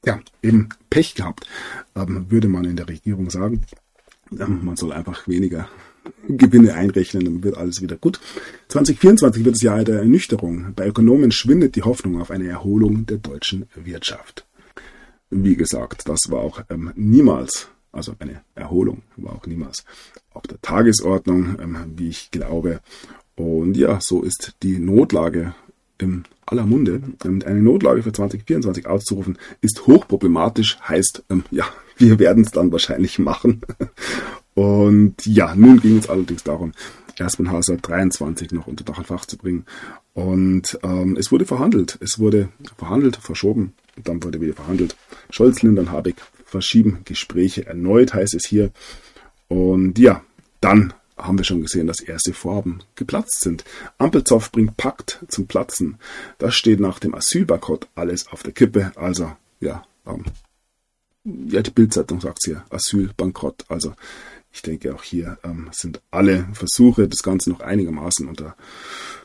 ja, eben Pech gehabt, ähm, würde man in der Regierung sagen. Ähm, man soll einfach weniger Gewinne einrechnen, dann wird alles wieder gut. 2024 wird das Jahr der Ernüchterung. Bei Ökonomen schwindet die Hoffnung auf eine Erholung der deutschen Wirtschaft. Wie gesagt, das war auch ähm, niemals, also eine Erholung war auch niemals auf der Tagesordnung, ähm, wie ich glaube. Und ja, so ist die Notlage in aller Munde. Und eine Notlage für 2024 auszurufen, ist hochproblematisch, heißt, ähm, ja, wir werden es dann wahrscheinlich machen. Und ja, nun ging es allerdings darum, erstmal Haushalt 23 noch unter Dach und Fach zu bringen. Und ähm, es wurde verhandelt. Es wurde verhandelt, verschoben, dann wurde wieder verhandelt. Scholz, Lindern, Habeck verschieben Gespräche erneut, heißt es hier. Und ja, dann haben wir schon gesehen, dass erste Vorhaben geplatzt sind. Ampelzoff bringt Pakt zum Platzen. Das steht nach dem Asylbankrott alles auf der Kippe. Also, ja, ähm, ja, die Bildzeitung sagt hier, Asylbankrott. Also, ich denke, auch hier ähm, sind alle Versuche, das Ganze noch einigermaßen unter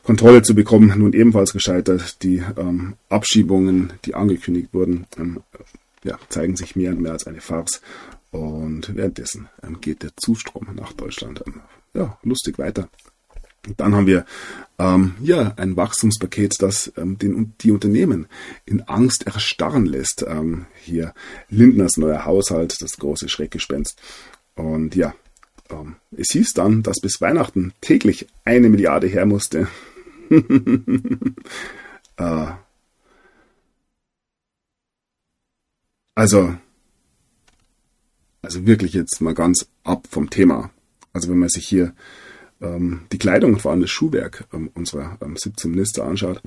Kontrolle zu bekommen, nun ebenfalls gescheitert. Die ähm, Abschiebungen, die angekündigt wurden, ähm, ja, zeigen sich mehr und mehr als eine Farce. Und währenddessen ähm, geht der Zustrom nach Deutschland ähm, ja, lustig weiter. Dann haben wir ähm, ja ein Wachstumspaket, das ähm, den, die Unternehmen in Angst erstarren lässt. Ähm, hier Lindners neuer Haushalt, das große Schreckgespenst. Und ja, ähm, es hieß dann, dass bis Weihnachten täglich eine Milliarde her musste. äh, also, also wirklich jetzt mal ganz ab vom Thema. Also wenn man sich hier ähm, die Kleidung und vor allem das Schuhwerk ähm, unserer ähm, 17 Minister anschaut,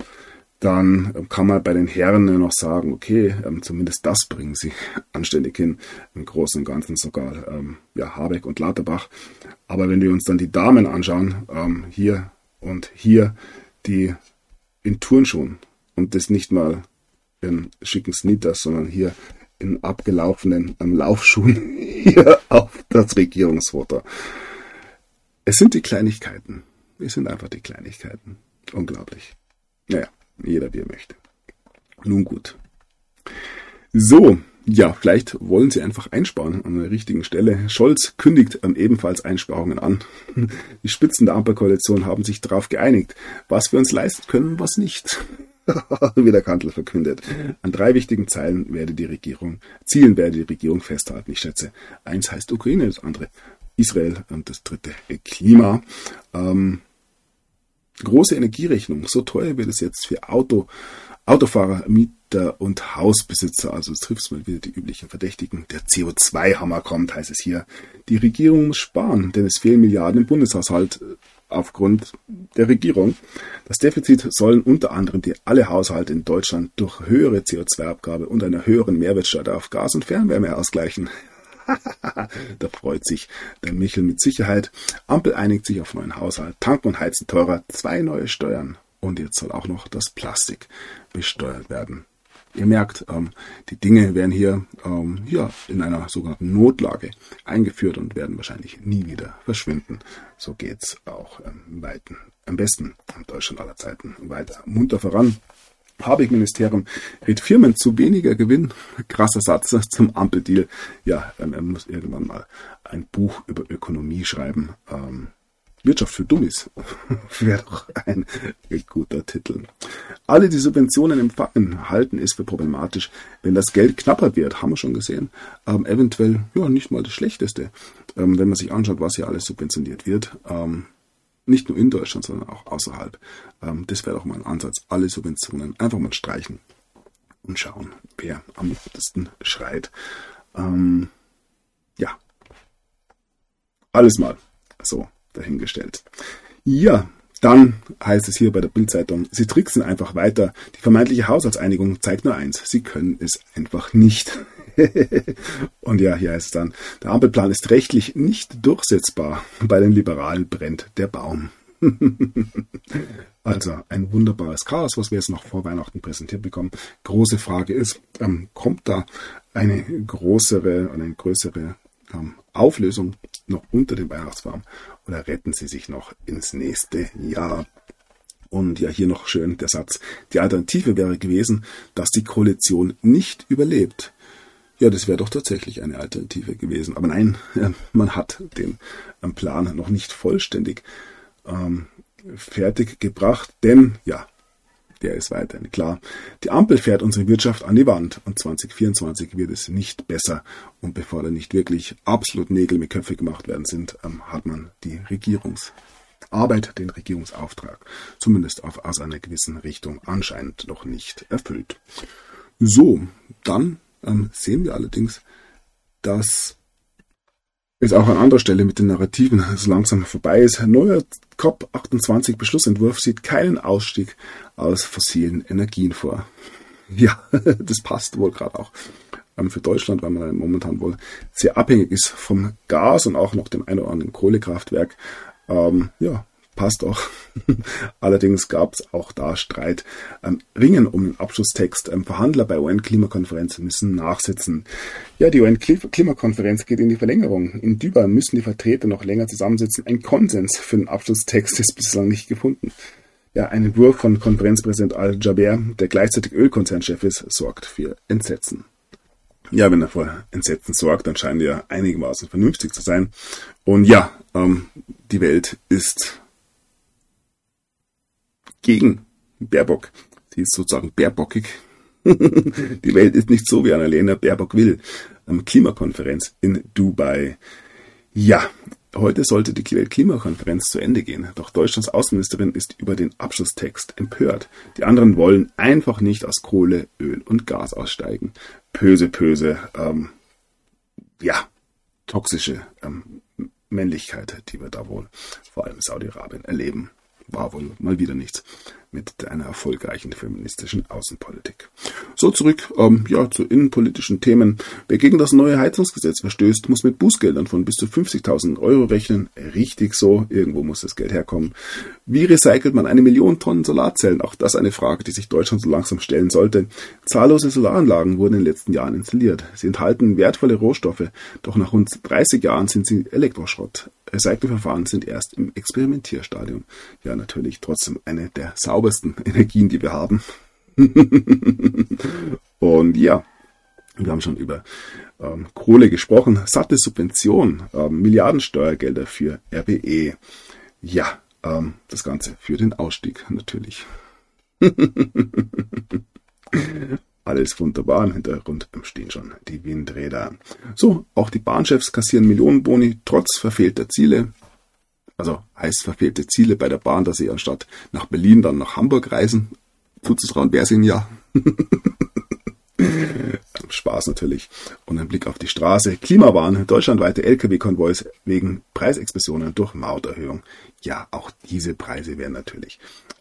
dann kann man bei den Herren noch sagen, okay, ähm, zumindest das bringen sie anständig hin, im Großen und Ganzen sogar ähm, ja, Habeck und Lauterbach. Aber wenn wir uns dann die Damen anschauen, ähm, hier und hier, die in Turnschuhen und das nicht mal in schicken Sneakers, sondern hier in abgelaufenen ähm, Laufschuhen hier auf das Regierungsfoto. Es sind die Kleinigkeiten. Es sind einfach die Kleinigkeiten. Unglaublich. Naja. Jeder wie er möchte. Nun gut. So, ja, vielleicht wollen Sie einfach einsparen an der richtigen Stelle. Scholz kündigt ähm, ebenfalls Einsparungen an. Die Spitzen der Ampelkoalition haben sich darauf geeinigt, was wir uns leisten können, was nicht. Wie der Kanzler verkündet. An drei wichtigen Zeilen werde die Regierung, Zielen werde die Regierung festhalten. Ich schätze, eins heißt Ukraine, das andere Israel und das dritte Klima. Ähm, große Energierechnung. So teuer wird es jetzt für Auto, Autofahrer, Mieter und Hausbesitzer. Also es trifft mal wieder die üblichen Verdächtigen. Der CO2-Hammer kommt, heißt es hier. Die Regierung muss sparen, denn es fehlen Milliarden im Bundeshaushalt äh, aufgrund der Regierung. Das Defizit sollen unter anderem die alle Haushalte in Deutschland durch höhere CO2-Abgabe und einer höheren Mehrwertsteuer auf Gas und Fernwärme ausgleichen. Da freut sich der Michel mit Sicherheit. Ampel einigt sich auf neuen Haushalt. Tanken und Heizen teurer. Zwei neue Steuern. Und jetzt soll auch noch das Plastik besteuert werden. Ihr merkt, ähm, die Dinge werden hier ähm, ja, in einer sogenannten Notlage eingeführt und werden wahrscheinlich nie wieder verschwinden. So geht's auch ähm, weiten, am besten in Deutschland aller Zeiten weiter munter voran. Habeck-Ministerium rät Firmen zu weniger Gewinn. Krasser Satz zum Ampeldeal. Ja, ähm, er muss irgendwann mal ein Buch über Ökonomie schreiben. Ähm, Wirtschaft für Dummies wäre doch ein guter Titel. Alle, die Subventionen empfangen, halten es für problematisch, wenn das Geld knapper wird, haben wir schon gesehen. Ähm, eventuell, ja, nicht mal das Schlechteste, ähm, wenn man sich anschaut, was hier alles subventioniert wird. Ähm, nicht nur in Deutschland, sondern auch außerhalb. Ähm, das wäre doch mal ein Ansatz. Alle Subventionen einfach mal streichen und schauen, wer am lautesten schreit. Ähm, ja. Alles mal so dahingestellt. Ja, dann heißt es hier bei der Bildzeitung, sie tricksen einfach weiter. Die vermeintliche Haushaltseinigung zeigt nur eins, sie können es einfach nicht. Und ja, hier heißt es dann, der Ampelplan ist rechtlich nicht durchsetzbar. Bei den Liberalen brennt der Baum. also ein wunderbares Chaos, was wir jetzt noch vor Weihnachten präsentiert bekommen. Große Frage ist, ähm, kommt da eine größere, eine größere ähm, Auflösung noch unter dem Weihnachtsbaum oder retten sie sich noch ins nächste Jahr? Und ja, hier noch schön der Satz. Die Alternative wäre gewesen, dass die Koalition nicht überlebt. Ja, das wäre doch tatsächlich eine Alternative gewesen. Aber nein, man hat den ähm, Plan noch nicht vollständig ähm, fertig gebracht, denn ja, der ist weiterhin klar. Die Ampel fährt unsere Wirtschaft an die Wand und 2024 wird es nicht besser. Und bevor da nicht wirklich absolut Nägel mit Köpfe gemacht werden sind, ähm, hat man die Regierungsarbeit, den Regierungsauftrag, zumindest auf, aus einer gewissen Richtung anscheinend noch nicht erfüllt. So, dann ähm, sehen wir allerdings, dass es auch an anderer Stelle mit den Narrativen so langsam vorbei ist. Neuer COP28 Beschlussentwurf sieht keinen Ausstieg aus fossilen Energien vor. Ja, das passt wohl gerade auch ähm, für Deutschland, weil man momentan wohl sehr abhängig ist vom Gas und auch noch dem ein oder anderen Kohlekraftwerk. Ähm, ja, passt auch. Allerdings gab es auch da Streit. Ähm, Ringen um den Abschlusstext. Ähm, Verhandler bei UN-Klimakonferenz müssen nachsitzen. Ja, die UN-Klimakonferenz geht in die Verlängerung. In Dubai müssen die Vertreter noch länger zusammensitzen. Ein Konsens für den Abschlusstext ist bislang nicht gefunden. Ja, ein Entwurf von Konferenzpräsident Al-Jaber, der gleichzeitig Ölkonzernchef ist, sorgt für Entsetzen. Ja, wenn er vor Entsetzen sorgt, dann scheint er einigermaßen vernünftig zu sein. Und ja, ähm, die Welt ist gegen Baerbock. Sie ist sozusagen baerbockig. die Welt ist nicht so, wie Annalena Baerbock will. Klimakonferenz in Dubai. Ja, heute sollte die Weltklimakonferenz zu Ende gehen. Doch Deutschlands Außenministerin ist über den Abschlusstext empört. Die anderen wollen einfach nicht aus Kohle, Öl und Gas aussteigen. Böse, böse, ähm, ja, toxische ähm, Männlichkeit, die wir da wohl vor allem Saudi-Arabien erleben war wohl mal wieder nichts mit einer erfolgreichen feministischen Außenpolitik. So zurück ähm, ja, zu innenpolitischen Themen. Wer gegen das neue Heizungsgesetz verstößt, muss mit Bußgeldern von bis zu 50.000 Euro rechnen. Richtig so, irgendwo muss das Geld herkommen. Wie recycelt man eine Million Tonnen Solarzellen? Auch das eine Frage, die sich Deutschland so langsam stellen sollte. Zahllose Solaranlagen wurden in den letzten Jahren installiert. Sie enthalten wertvolle Rohstoffe, doch nach rund 30 Jahren sind sie Elektroschrott. Recyclingverfahren sind erst im Experimentierstadium. Ja, natürlich trotzdem eine der saubersten Energien, die wir haben. Und ja, wir haben schon über ähm, Kohle gesprochen. Satte Subvention, ähm, Milliardensteuergelder für RWE. Ja, ähm, das Ganze für den Ausstieg natürlich. Alles wunderbar. Im Hintergrund stehen schon die Windräder. So, auch die Bahnchefs kassieren Millionenboni trotz verfehlter Ziele. Also heißt verfehlte Ziele bei der Bahn, dass sie anstatt nach Berlin dann nach Hamburg reisen. Zuzutrauen wäre es ihnen ja. Spaß natürlich. Und ein Blick auf die Straße. Klimawahn, deutschlandweite Lkw-Konvois wegen Preisexplosionen durch Mauterhöhung. Ja, auch diese Preise werden natürlich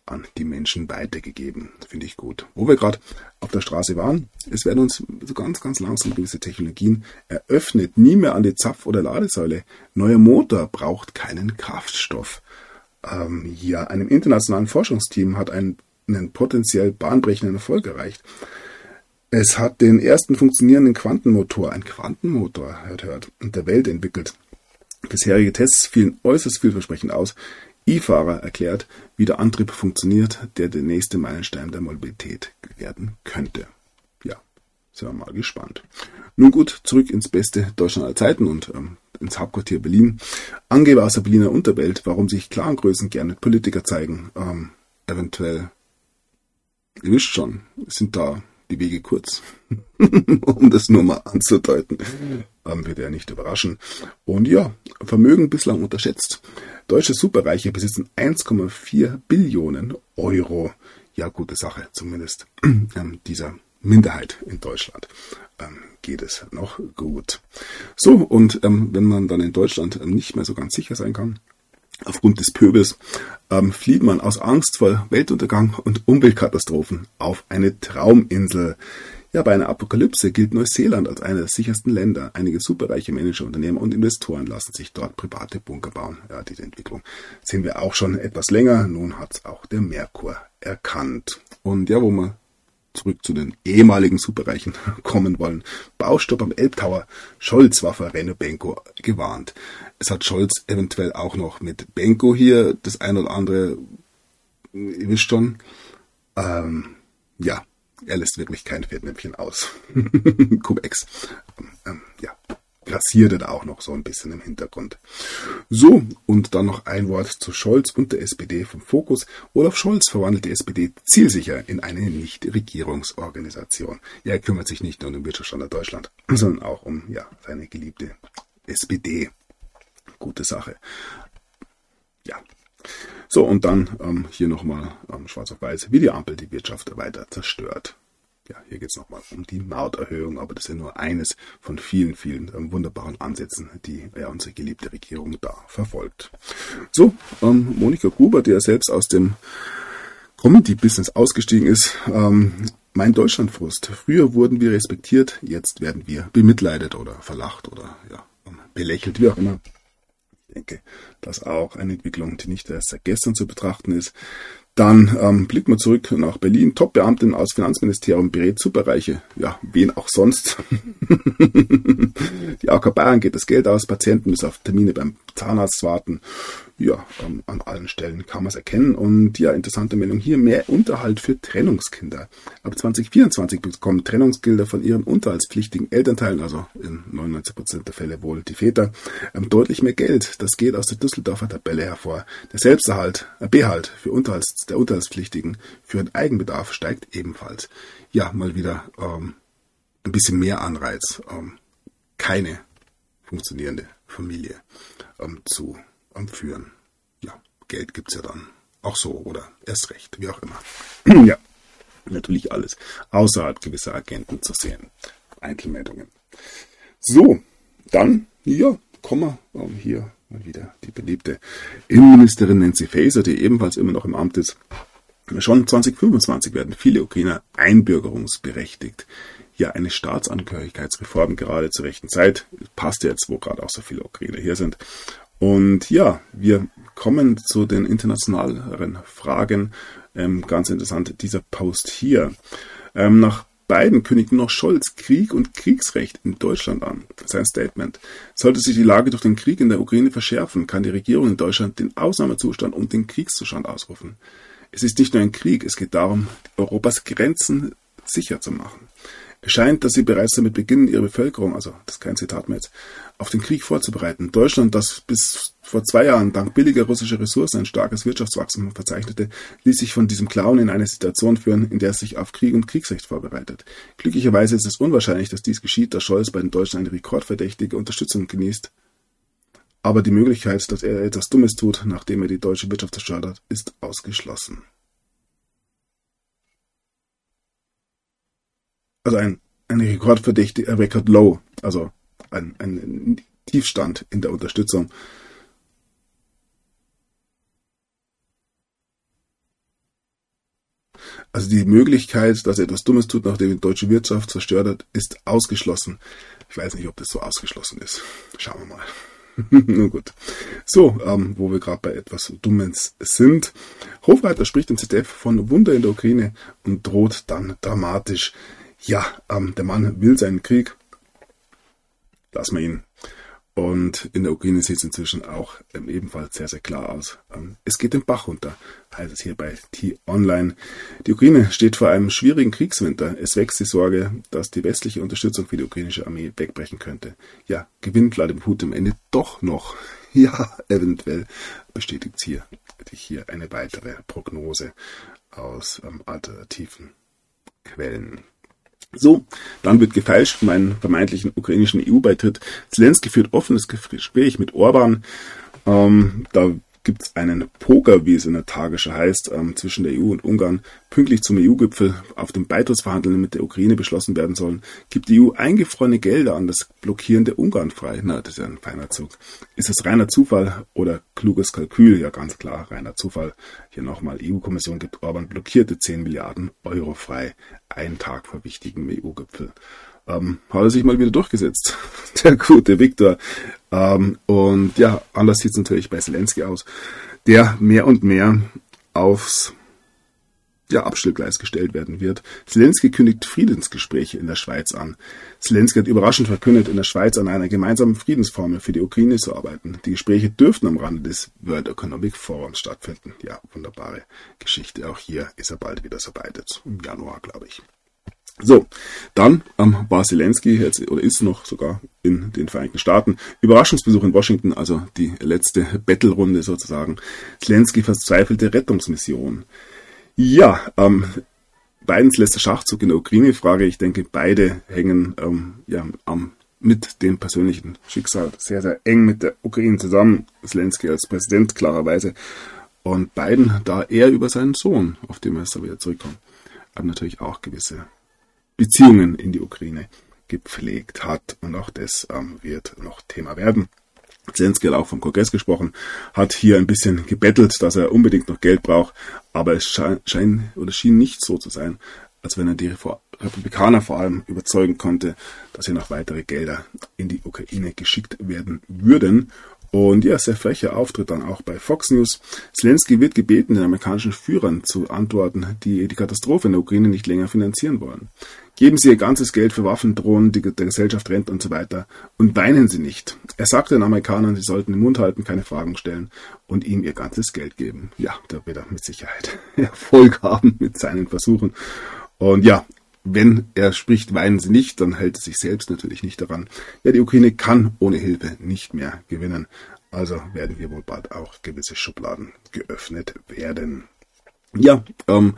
an die Menschen weitergegeben. Finde ich gut. Wo wir gerade auf der Straße waren, es werden uns so ganz, ganz langsam gewisse Technologien eröffnet. Nie mehr an die Zapf- oder Ladesäule. Neuer Motor braucht keinen Kraftstoff. Ähm, ja, einem internationalen Forschungsteam hat ein, einen potenziell bahnbrechenden Erfolg erreicht. Es hat den ersten funktionierenden Quantenmotor, ein Quantenmotor, hört, hört, der Welt entwickelt. Bisherige Tests fielen äußerst vielversprechend aus. E-Fahrer erklärt, wie der Antrieb funktioniert, der der nächste Meilenstein der Mobilität werden könnte. Ja, sind wir mal gespannt. Nun gut, zurück ins beste Deutschland aller Zeiten und ähm, ins Hauptquartier Berlin. Angeber aus der Berliner Unterwelt, warum sich Clangrößen gerne Politiker zeigen. Ähm, eventuell, ihr wisst schon, sind da die Wege kurz, um das nur mal anzudeuten. Ähm, wird ja nicht überraschen. Und ja, Vermögen bislang unterschätzt. Deutsche Superreiche besitzen 1,4 Billionen Euro. Ja, gute Sache, zumindest ähm, dieser Minderheit in Deutschland ähm, geht es noch gut. So, und ähm, wenn man dann in Deutschland nicht mehr so ganz sicher sein kann, aufgrund des Pöbels, ähm, flieht man aus Angst vor Weltuntergang und Umweltkatastrophen auf eine Trauminsel. Ja, bei einer Apokalypse gilt Neuseeland als einer der sichersten Länder. Einige superreiche Manager, Unternehmer und Investoren lassen sich dort private Bunker bauen. Ja, diese Entwicklung sehen wir auch schon etwas länger. Nun hat es auch der Merkur erkannt. Und ja, wo man zurück zu den ehemaligen Superreichen kommen wollen. Baustopp am Elbtower. Scholz war vor Renno Benko gewarnt. Es hat Scholz eventuell auch noch mit Benko hier das ein oder andere, ihr wisst schon, ähm, ja, er lässt wirklich kein Fettnäpfchen aus. Cum-Ex. Ähm, ja, grassiert auch noch so ein bisschen im Hintergrund. So, und dann noch ein Wort zu Scholz und der SPD vom Fokus. Olaf Scholz verwandelt die SPD zielsicher in eine Nichtregierungsorganisation. Er kümmert sich nicht nur um den Wirtschaftsstandard Deutschland, sondern auch um ja, seine geliebte SPD. Gute Sache. Ja. So, und dann ähm, hier nochmal ähm, schwarz auf weiß, wie die Ampel die Wirtschaft weiter zerstört ja, hier geht es nochmal um die Mauterhöhung, aber das ist ja nur eines von vielen, vielen ähm, wunderbaren Ansätzen, die ja, unsere geliebte Regierung da verfolgt. So, ähm, Monika Gruber, die ja selbst aus dem Comedy-Business ausgestiegen ist, ähm, mein Deutschlandfrust. Früher wurden wir respektiert, jetzt werden wir bemitleidet oder verlacht oder ja, belächelt, wie auch immer. Ich denke, das ist auch eine Entwicklung, die nicht erst seit gestern zu betrachten ist. Dann ähm, blicken wir zurück nach Berlin. Top-Beamtin aus Finanzministerium berät Superreiche. Ja, wen auch sonst. die AK Bayern geht das Geld aus. Patienten müssen auf Termine beim Zahnarzt warten ja, ähm, an allen Stellen kann man es erkennen. Und ja, interessante Meldung hier, mehr Unterhalt für Trennungskinder. Ab 2024 bekommen Trennungsgelder von ihren unterhaltspflichtigen Elternteilen, also in 99 Prozent der Fälle wohl die Väter, ähm, deutlich mehr Geld. Das geht aus der Düsseldorfer Tabelle hervor. Der Selbsterhalt, äh, Behalt für Unterhalts, der Unterhaltspflichtigen für den Eigenbedarf steigt ebenfalls. Ja, mal wieder ähm, ein bisschen mehr Anreiz, ähm, keine funktionierende Familie ähm, zu am Führen. Ja, Geld gibt's ja dann auch so oder erst recht, wie auch immer. ja, natürlich alles außerhalb gewisser Agenten zu sehen. Einzelmeldungen. So, dann, ja, kommen wir ähm, hier mal wieder die beliebte Innenministerin Nancy Faeser, die ebenfalls immer noch im Amt ist. Schon 2025 werden viele Ukrainer einbürgerungsberechtigt. Ja, eine Staatsangehörigkeitsreform gerade zur rechten Zeit. Passt jetzt, wo gerade auch so viele Ukrainer hier sind. Und ja, wir kommen zu den internationaleren Fragen. Ähm, ganz interessant, dieser Post hier. Ähm, nach beiden kündigt noch Scholz Krieg und Kriegsrecht in Deutschland an. Sein Statement. Sollte sich die Lage durch den Krieg in der Ukraine verschärfen, kann die Regierung in Deutschland den Ausnahmezustand und den Kriegszustand ausrufen. Es ist nicht nur ein Krieg, es geht darum, Europas Grenzen sicher zu machen. Es scheint, dass sie bereits damit beginnen, ihre Bevölkerung, also das ist kein Zitat mehr jetzt, auf den Krieg vorzubereiten. Deutschland, das bis vor zwei Jahren dank billiger russischer Ressourcen ein starkes Wirtschaftswachstum verzeichnete, ließ sich von diesem Clown in eine Situation führen, in der es sich auf Krieg und Kriegsrecht vorbereitet. Glücklicherweise ist es unwahrscheinlich, dass dies geschieht, da Scholz bei den Deutschen eine rekordverdächtige Unterstützung genießt. Aber die Möglichkeit, dass er etwas Dummes tut, nachdem er die deutsche Wirtschaft zerstört hat, ist ausgeschlossen. Also ein, ein rekordverdächtiger Record Low, also ein, ein Tiefstand in der Unterstützung. Also die Möglichkeit, dass er etwas Dummes tut, nachdem die deutsche Wirtschaft zerstört hat, ist ausgeschlossen. Ich weiß nicht, ob das so ausgeschlossen ist. Schauen wir mal. Nun gut. So, ähm, wo wir gerade bei etwas Dummes sind. Hofreiter spricht im ZDF von Wunder in der Ukraine und droht dann dramatisch ja, ähm, der Mann will seinen Krieg. Lass mal ihn. Und in der Ukraine sieht es inzwischen auch ähm, ebenfalls sehr, sehr klar aus. Ähm, es geht den Bach runter, heißt es hier bei T-Online. Die Ukraine steht vor einem schwierigen Kriegswinter. Es wächst die Sorge, dass die westliche Unterstützung für die ukrainische Armee wegbrechen könnte. Ja, gewinnt Vladimir Putin am Ende doch noch. Ja, eventuell bestätigt hier, hier eine weitere Prognose aus ähm, alternativen Quellen. So, dann wird gefeilscht um einen vermeintlichen ukrainischen EU-Beitritt. Zelensky führt offenes Gespräch mit Orban. Ähm, da gibt es einen Poker, wie es in der Tagesschau heißt, ähm, zwischen der EU und Ungarn. Pünktlich zum EU-Gipfel, auf dem Beitrittsverhandlungen mit der Ukraine beschlossen werden sollen, gibt die EU eingefrorene Gelder an das blockierende Ungarn frei. Na, das ist ja ein feiner Zug. Ist es reiner Zufall oder kluges Kalkül? Ja, ganz klar, reiner Zufall. Hier nochmal, EU-Kommission gibt Orban blockierte 10 Milliarden Euro frei. Einen Tag vor wichtigem EU-Gipfel ähm, hat er sich mal wieder durchgesetzt. Der gute Viktor. Ähm, und ja, anders sieht es natürlich bei Zelensky aus, der mehr und mehr aufs ja, Abstellgleis gestellt werden wird. Zelensky kündigt Friedensgespräche in der Schweiz an. Zelensky hat überraschend verkündet, in der Schweiz an einer gemeinsamen Friedensformel für die Ukraine zu arbeiten. Die Gespräche dürften am Rande des World Economic Forums stattfinden. Ja, wunderbare Geschichte. Auch hier ist er bald wieder so weit jetzt. Im Januar, glaube ich. So, dann ähm, war Zelensky jetzt oder ist noch sogar in den Vereinigten Staaten. Überraschungsbesuch in Washington, also die letzte Battle-Runde sozusagen. Zelensky verzweifelte Rettungsmission. Ja, ähm, Bidens letzter Schachzug in der Ukraine-Frage. Ich denke, beide hängen ähm, ja, am, mit dem persönlichen Schicksal sehr, sehr eng mit der Ukraine zusammen. Zelensky als Präsident klarerweise. Und Biden, da er über seinen Sohn, auf dem er jetzt wieder zurückkommt, hat natürlich auch gewisse Beziehungen in die Ukraine gepflegt hat. Und auch das ähm, wird noch Thema werden. Zelensky hat auch vom Kongress gesprochen, hat hier ein bisschen gebettelt, dass er unbedingt noch Geld braucht, aber es scheint schein, oder schien nicht so zu sein, als wenn er die Republikaner vor allem überzeugen konnte, dass hier noch weitere Gelder in die Ukraine geschickt werden würden. Und ja, sehr frecher Auftritt dann auch bei Fox News. Zelensky wird gebeten, den amerikanischen Führern zu antworten, die die Katastrophe in der Ukraine nicht länger finanzieren wollen. Geben Sie Ihr ganzes Geld für Waffen, Drohnen, die der Gesellschaft rennt und so weiter und weinen Sie nicht. Er sagte den Amerikanern, sie sollten den Mund halten, keine Fragen stellen und ihm ihr ganzes Geld geben. Ja, da wird er mit Sicherheit Erfolg haben mit seinen Versuchen. Und ja, wenn er spricht, weinen Sie nicht, dann hält er sich selbst natürlich nicht daran. Ja, die Ukraine kann ohne Hilfe nicht mehr gewinnen. Also werden hier wohl bald auch gewisse Schubladen geöffnet werden. Ja, ähm,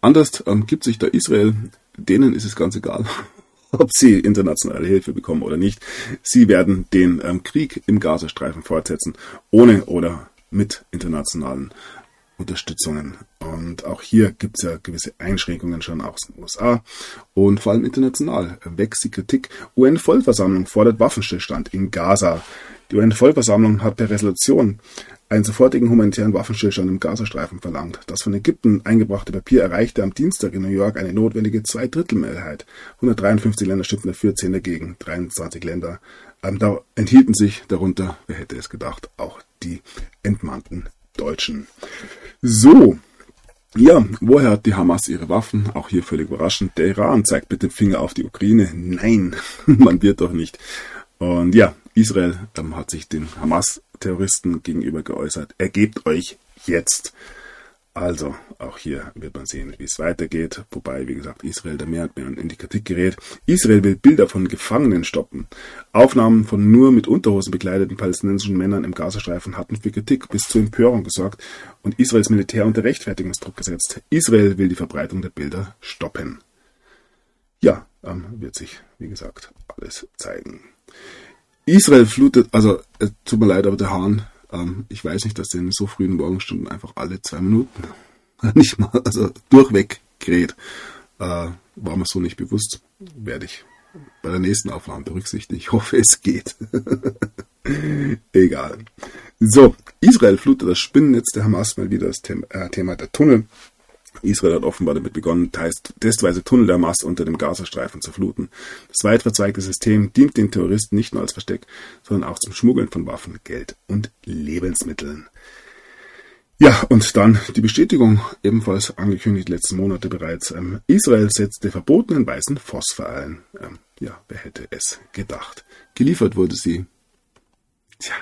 anders ähm, gibt sich da Israel denen ist es ganz egal, ob sie internationale Hilfe bekommen oder nicht. Sie werden den ähm, Krieg im Gazastreifen fortsetzen, ohne oder mit internationalen Unterstützungen. Und auch hier gibt es ja gewisse Einschränkungen schon aus den USA und vor allem international. Wächst die Kritik. UN-Vollversammlung fordert Waffenstillstand in Gaza. Die UN-Vollversammlung hat per Resolution einen sofortigen humanitären Waffenstillstand im Gazastreifen verlangt. Das von Ägypten eingebrachte Papier erreichte am Dienstag in New York eine notwendige Zweidrittelmehrheit. 153 Länder stimmten dafür, 10 dagegen, 23 Länder ähm, da enthielten sich darunter, wer hätte es gedacht, auch die entmannten Deutschen. So, ja, woher hat die Hamas ihre Waffen? Auch hier völlig überraschend. Der Iran zeigt mit dem Finger auf die Ukraine. Nein, man wird doch nicht. Und ja, Israel ähm, hat sich den Hamas-Terroristen gegenüber geäußert. Ergebt euch jetzt. Also, auch hier wird man sehen, wie es weitergeht. Wobei, wie gesagt, Israel da mehr und mehr in die Kritik gerät. Israel will Bilder von Gefangenen stoppen. Aufnahmen von nur mit Unterhosen bekleideten palästinensischen Männern im Gazastreifen hatten für Kritik bis zur Empörung gesorgt und Israels Militär unter Rechtfertigungsdruck gesetzt. Israel will die Verbreitung der Bilder stoppen. Ja, ähm, wird sich, wie gesagt, alles zeigen. Israel flutet, also äh, tut mir leid, aber der Hahn, ähm, ich weiß nicht, dass der in so frühen Morgenstunden einfach alle zwei Minuten nicht mal, also durchweg kräht. Äh, war mir so nicht bewusst. Werde ich bei der nächsten Aufnahme berücksichtigen. Ich hoffe, es geht. Egal. So, Israel flutet das Spinnennetz der Hamas mal wieder das äh, Thema der Tunnel. Israel hat offenbar damit begonnen, testweise Tunnel der Hamas unter dem Gazastreifen zu fluten. Das weit verzweigte System dient den Terroristen nicht nur als Versteck, sondern auch zum Schmuggeln von Waffen, Geld und Lebensmitteln. Ja, und dann die Bestätigung, ebenfalls angekündigt letzten Monate bereits. Ähm, Israel setzte verbotenen weißen Phosphor ein. Ähm, ja, wer hätte es gedacht? Geliefert wurde sie, tja,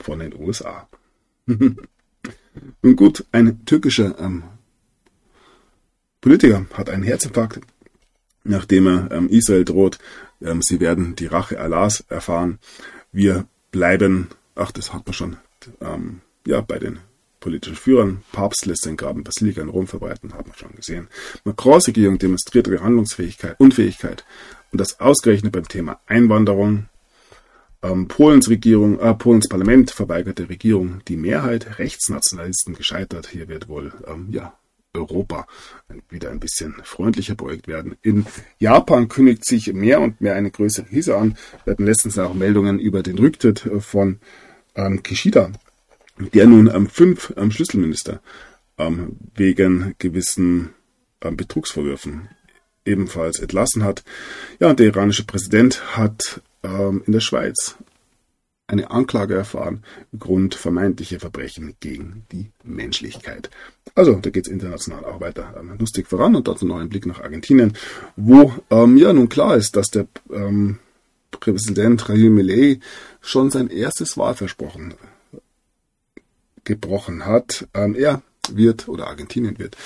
von den USA. Nun gut, ein türkischer ähm, Politiker hat einen Herzinfarkt, nachdem er ähm, Israel droht, ähm, sie werden die Rache Allahs erfahren. Wir bleiben, ach, das hat man schon, ähm, ja, bei den politischen Führern. Papst lässt den Graben Basilika in Rom verbreiten, haben wir schon gesehen. Macrons Regierung demonstriert ihre Handlungsfähigkeit, Unfähigkeit und das ausgerechnet beim Thema Einwanderung. Ähm, Polens Regierung, äh, Polens Parlament verweigert der Regierung die Mehrheit. Rechtsnationalisten gescheitert. Hier wird wohl ähm, ja Europa wieder ein bisschen freundlicher beugt werden. In Japan kündigt sich mehr und mehr eine größere Krise an. Wir hatten letztens auch Meldungen über den Rücktritt von ähm, Kishida, der nun ähm, fünf ähm, Schlüsselminister ähm, wegen gewissen ähm, Betrugsvorwürfen ebenfalls entlassen hat. Ja, und der iranische Präsident hat ähm, in der Schweiz eine Anklage erfahren, Grund vermeintliche Verbrechen gegen die Menschlichkeit. Also, da geht es international auch weiter ähm, lustig voran und dazu noch ein Blick nach Argentinien, wo ähm, ja nun klar ist, dass der ähm, Präsident Javier Milei schon sein erstes Wahlversprochen gebrochen hat. Ähm, er wird oder Argentinien wird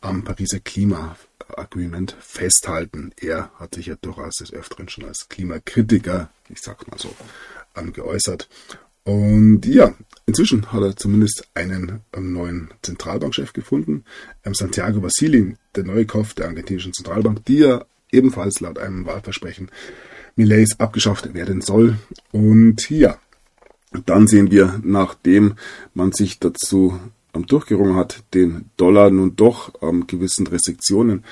am Pariser Klimaagreement festhalten. Er hat sich ja durchaus des Öfteren schon als Klimakritiker, ich sag mal so, geäußert. Und ja, inzwischen hat er zumindest einen ähm, neuen Zentralbankchef gefunden, ähm, Santiago Basili, der neue Kopf der argentinischen Zentralbank, die ja ebenfalls laut einem Wahlversprechen Millets abgeschafft werden soll. Und ja, dann sehen wir, nachdem man sich dazu ähm, durchgerungen hat, den Dollar nun doch gewissen Restriktionen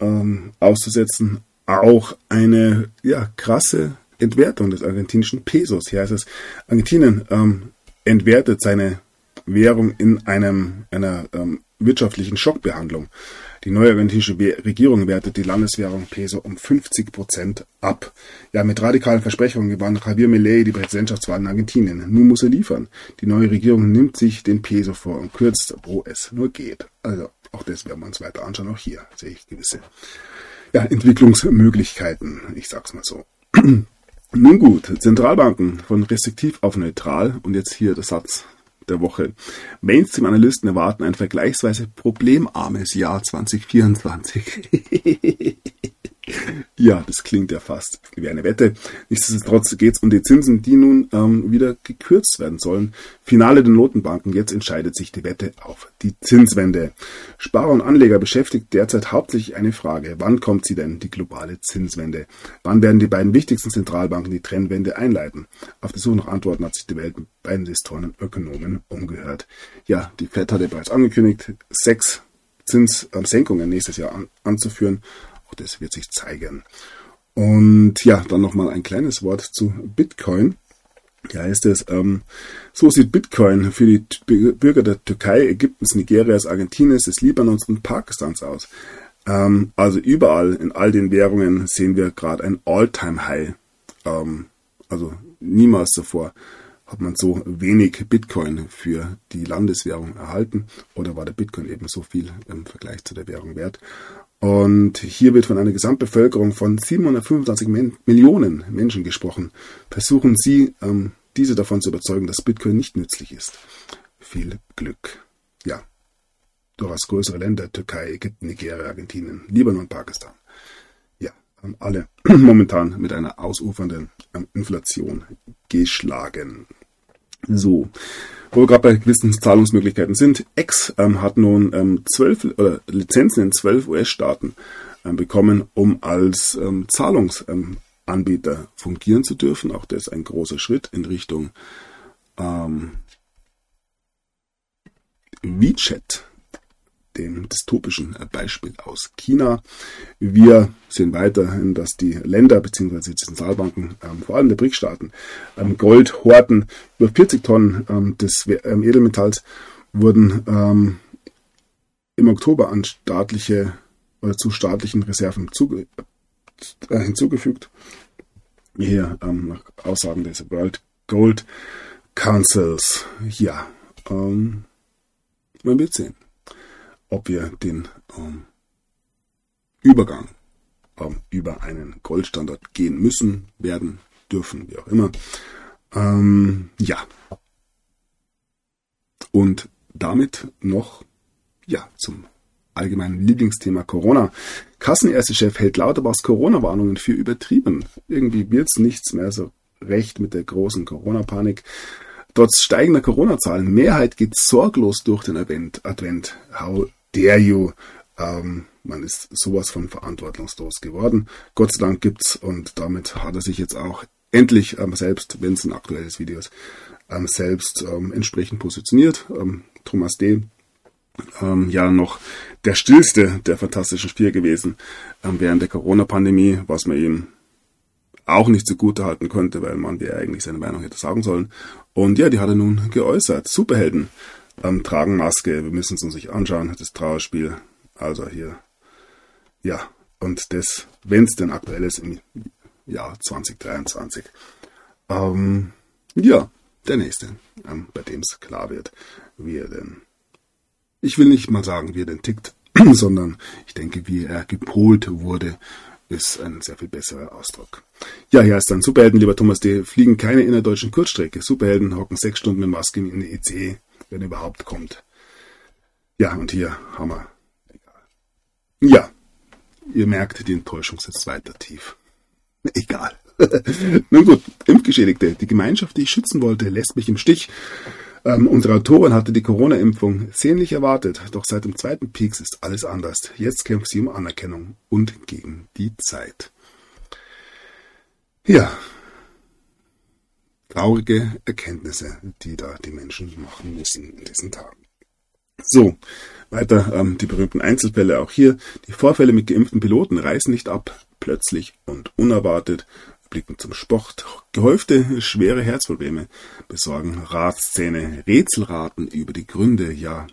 ähm, auszusetzen, auch eine ja, krasse Entwertung des argentinischen Pesos. Hier heißt es, Argentinien ähm, entwertet seine Währung in einem, einer ähm, wirtschaftlichen Schockbehandlung. Die neue argentinische Regierung wertet die Landeswährung Peso um 50 Prozent ab. Ja, mit radikalen Versprechungen gewann Javier Milei die Präsidentschaftswahl in Argentinien. Nun muss er liefern. Die neue Regierung nimmt sich den Peso vor und kürzt, wo es nur geht. Also, auch das werden wir uns weiter anschauen. Auch hier sehe ich gewisse ja, Entwicklungsmöglichkeiten. Ich sag's mal so. Nun gut, Zentralbanken von restriktiv auf neutral und jetzt hier der Satz der Woche. Mainstream-Analysten erwarten ein vergleichsweise problemarmes Jahr 2024. Ja, das klingt ja fast wie eine Wette. Nichtsdestotrotz geht es um die Zinsen, die nun ähm, wieder gekürzt werden sollen. Finale der Notenbanken. Jetzt entscheidet sich die Wette auf die Zinswende. Sparer und Anleger beschäftigt derzeit hauptsächlich eine Frage. Wann kommt sie denn, die globale Zinswende? Wann werden die beiden wichtigsten Zentralbanken die Trennwende einleiten? Auf die Suche nach Antworten hat sich die Welt bei Investoren und Ökonomen umgehört. Ja, die FED hatte bereits angekündigt, sechs Zinssenkungen nächstes Jahr an, anzuführen das wird sich zeigen. Und ja, dann nochmal ein kleines Wort zu Bitcoin. Ja, heißt es, ähm, so sieht Bitcoin für die Bürger der Türkei, Ägyptens, Nigerias, Argentiniens, des Libanons und Pakistans aus. Ähm, also überall in all den Währungen sehen wir gerade ein All-Time-High. Ähm, also niemals zuvor hat man so wenig Bitcoin für die Landeswährung erhalten oder war der Bitcoin eben so viel im Vergleich zu der Währung wert. Und hier wird von einer Gesamtbevölkerung von 725 Millionen Menschen gesprochen. Versuchen Sie, ähm, diese davon zu überzeugen, dass Bitcoin nicht nützlich ist. Viel Glück. Ja, durchaus größere Länder, Türkei, Ägypten, Nigeria, Argentinien, Libanon, Pakistan. Ja, haben alle momentan mit einer ausufernden ähm, Inflation geschlagen. So, wo wir gerade bei gewissen Zahlungsmöglichkeiten sind. X ähm, hat nun ähm, zwölf äh, Lizenzen in zwölf US-Staaten ähm, bekommen, um als ähm, Zahlungsanbieter fungieren zu dürfen. Auch das ist ein großer Schritt in Richtung ähm, WeChat dem dystopischen Beispiel aus China. Wir sehen weiterhin, dass die Länder bzw. die Zentralbanken, ähm, vor allem der BRIC-Staaten, ähm, Gold horten. Über 40 Tonnen ähm, des ähm, Edelmetalls wurden ähm, im Oktober an staatliche oder zu staatlichen Reserven zuge äh, hinzugefügt. Hier ähm, nach Aussagen des World Gold Councils. Ja, man wird sehen ob wir den ähm, Übergang ähm, über einen Goldstandard gehen müssen, werden, dürfen, wie auch immer. Ähm, ja. Und damit noch ja zum allgemeinen Lieblingsthema Corona. Kassenärztechef hält Lauterbachs Corona-Warnungen für übertrieben. Irgendwie wird's nichts mehr so recht mit der großen Corona-Panik. Trotz steigender Corona-Zahlen, Mehrheit geht sorglos durch den Advent. How dare you? Ähm, man ist sowas von verantwortungslos geworden. Gott sei Dank gibt's und damit hat er sich jetzt auch endlich ähm, selbst, wenn es ein aktuelles Video ist, ähm, selbst ähm, entsprechend positioniert. Ähm, Thomas D. Ähm, ja noch der stillste der fantastischen Spiele gewesen während der Corona-Pandemie, was man ihm auch nicht zugute halten konnte, weil man wie eigentlich seine Meinung hätte sagen sollen. Und ja, die hat er nun geäußert. Superhelden ähm, tragen Maske. Wir müssen es uns nicht anschauen, das Trauerspiel. Also hier, ja, und das, wenn es denn aktuell ist, im Jahr 2023. Ähm, ja, der nächste, ähm, bei dem es klar wird, wie er denn, ich will nicht mal sagen, wie er denn tickt, sondern ich denke, wie er gepolt wurde, ist ein sehr viel besserer Ausdruck. Ja, hier ist dann Superhelden, lieber Thomas D. Fliegen keine innerdeutschen Kurzstrecke. Superhelden hocken sechs Stunden mit Maske in der ECE, wenn er überhaupt kommt. Ja, und hier wir. Egal. Ja, ihr merkt, die Enttäuschung sitzt weiter tief. Egal. Nun gut, Impfgeschädigte. Die Gemeinschaft, die ich schützen wollte, lässt mich im Stich. Ähm, unsere Autorin hatte die Corona-Impfung sehnlich erwartet, doch seit dem zweiten Peaks ist alles anders. Jetzt kämpft sie um Anerkennung und gegen die Zeit. Ja, traurige Erkenntnisse, die da die Menschen machen müssen in diesen Tagen. So, weiter ähm, die berühmten Einzelfälle auch hier. Die Vorfälle mit geimpften Piloten reißen nicht ab, plötzlich und unerwartet blicken zum Sport. Gehäufte schwere Herzprobleme besorgen Ratszähne, Rätselraten über die Gründe, ja.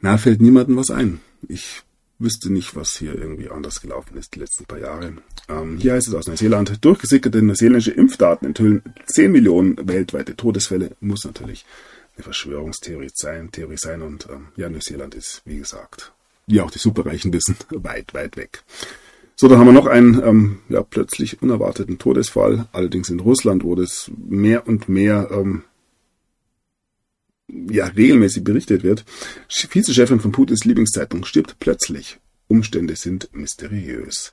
Na, fällt niemandem was ein. Ich wüsste nicht, was hier irgendwie anders gelaufen ist die letzten paar Jahre. Ähm, hier heißt es aus Neuseeland, durchgesickerte neuseeländische Impfdaten enthüllen 10 Millionen weltweite Todesfälle. Muss natürlich eine Verschwörungstheorie sein, Theorie sein und ähm, ja, Neuseeland ist, wie gesagt, wie auch die Superreichen wissen, weit, weit weg. So, dann haben wir noch einen ähm, ja, plötzlich unerwarteten Todesfall, allerdings in Russland, wo das mehr und mehr ähm, ja, regelmäßig berichtet wird. Vizechefin von Putins Lieblingszeitung stirbt plötzlich. Umstände sind mysteriös.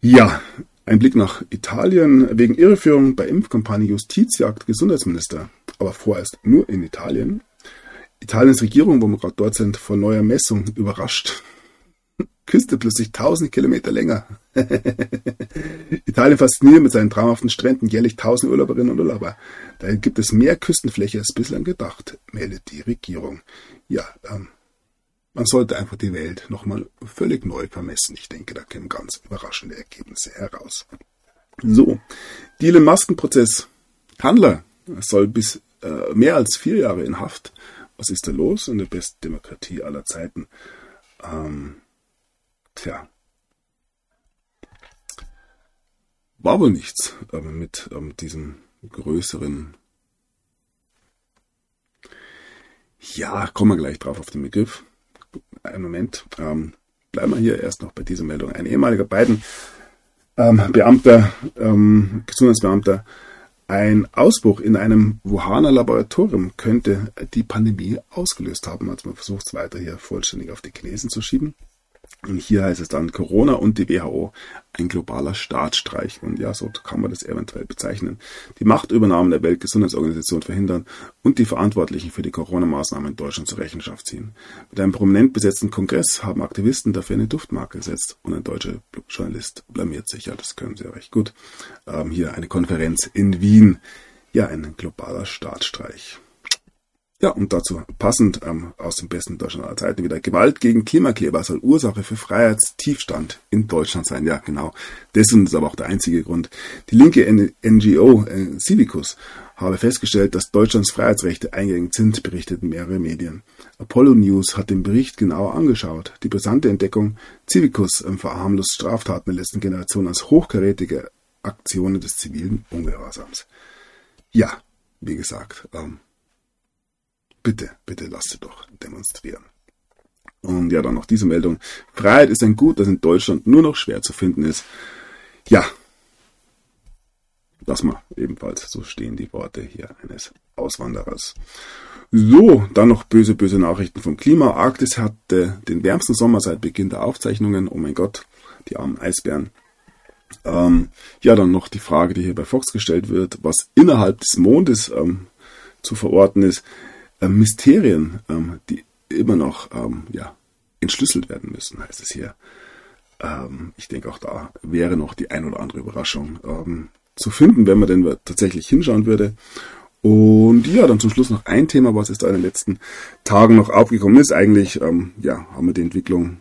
Ja, ein Blick nach Italien. Wegen Irreführung bei Impfkampagne Justizjagd Gesundheitsminister. Aber vorerst nur in Italien. Italiens Regierung, wo wir gerade dort sind, vor neuer Messung überrascht. Küste plötzlich tausend Kilometer länger. Italien fasziniert mit seinen traumhaften Stränden jährlich tausend Urlauberinnen und Urlauber. Daher gibt es mehr Küstenfläche als bislang gedacht, meldet die Regierung. Ja, ähm, man sollte einfach die Welt nochmal völlig neu vermessen. Ich denke, da kämen ganz überraschende Ergebnisse heraus. So, die Elon Masken-Prozess. Handler soll bis äh, mehr als vier Jahre in Haft. Was ist da los in der besten Demokratie aller Zeiten? Ähm, Tja. War wohl nichts aber mit ähm, diesem größeren. Ja, kommen wir gleich drauf auf den Begriff. Einen Moment. Ähm, bleiben wir hier erst noch bei dieser Meldung. Ein ehemaliger beiden ähm, Beamter, ähm, Gesundheitsbeamter, ein Ausbruch in einem Wuhaner Laboratorium könnte die Pandemie ausgelöst haben. Also man versucht es weiter hier vollständig auf die Chinesen zu schieben. Und hier heißt es dann Corona und die WHO, ein globaler Staatsstreich. Und ja, so kann man das eventuell bezeichnen. Die Machtübernahmen der Weltgesundheitsorganisation verhindern und die Verantwortlichen für die Corona-Maßnahmen in Deutschland zur Rechenschaft ziehen. Mit einem prominent besetzten Kongress haben Aktivisten dafür eine Duftmarke gesetzt und ein deutscher Journalist blamiert sich. Ja, das können sie ja recht gut. Ähm, hier eine Konferenz in Wien. Ja, ein globaler Staatsstreich. Ja, und dazu passend ähm, aus dem besten Deutschland aller Zeiten wieder. Gewalt gegen Klimakleber soll Ursache für Freiheitstiefstand in Deutschland sein. Ja, genau. Dessen ist aber auch der einzige Grund. Die linke NGO äh, Civicus habe festgestellt, dass Deutschlands Freiheitsrechte eingegangen sind, berichteten mehrere Medien. Apollo News hat den Bericht genauer angeschaut. Die brisante Entdeckung Civicus ähm, verharmlost Straftaten der letzten Generation als hochkarätige Aktionen des zivilen Ungehorsams. Ja, wie gesagt, ähm, Bitte, bitte lasst sie doch demonstrieren. Und ja, dann noch diese Meldung. Freiheit ist ein Gut, das in Deutschland nur noch schwer zu finden ist. Ja, lass mal ebenfalls, so stehen die Worte hier eines Auswanderers. So, dann noch böse, böse Nachrichten vom Klima. Arktis hatte den wärmsten Sommer seit Beginn der Aufzeichnungen. Oh mein Gott, die armen Eisbären. Ähm, ja, dann noch die Frage, die hier bei Fox gestellt wird, was innerhalb des Mondes ähm, zu verorten ist Mysterien, ähm, die immer noch ähm, ja, entschlüsselt werden müssen, heißt es hier. ähm, ich denke auch da wäre noch die ein oder andere Überraschung ähm, zu finden, wenn man denn tatsächlich hinschauen würde. Und ja, dann zum Schluss noch ein Thema, was jetzt da in den letzten Tagen noch aufgekommen ist. Eigentlich, ähm, ja, haben wir die Entwicklung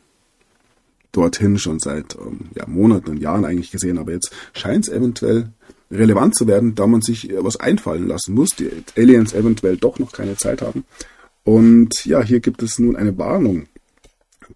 dorthin schon seit ähm, ja, Monaten und Jahren eigentlich gesehen, aber jetzt scheint es eventuell relevant zu werden, da man sich was einfallen lassen muss, die Aliens eventuell doch noch keine Zeit haben. Und ja, hier gibt es nun eine Warnung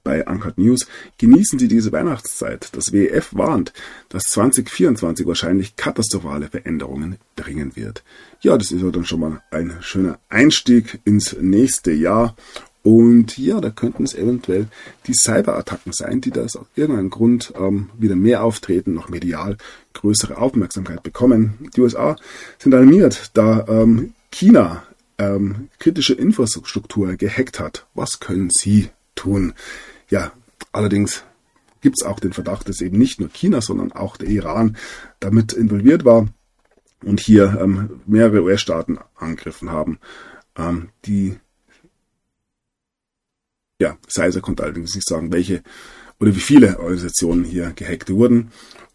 bei Uncut News. Genießen Sie diese Weihnachtszeit. Das WEF warnt, dass 2024 wahrscheinlich katastrophale Veränderungen bringen wird. Ja, das ist ja dann schon mal ein schöner Einstieg ins nächste Jahr. Und ja, da könnten es eventuell die Cyberattacken sein, die da aus irgendeinem Grund ähm, wieder mehr auftreten, noch medial größere Aufmerksamkeit bekommen. Die USA sind alarmiert, da ähm, China ähm, kritische Infrastruktur gehackt hat. Was können Sie tun? Ja, allerdings gibt es auch den Verdacht, dass eben nicht nur China, sondern auch der Iran damit involviert war und hier ähm, mehrere US-Staaten angegriffen haben. Ähm, die ja, Sizer konnte allerdings nicht sagen, welche oder wie viele Organisationen hier gehackt wurden.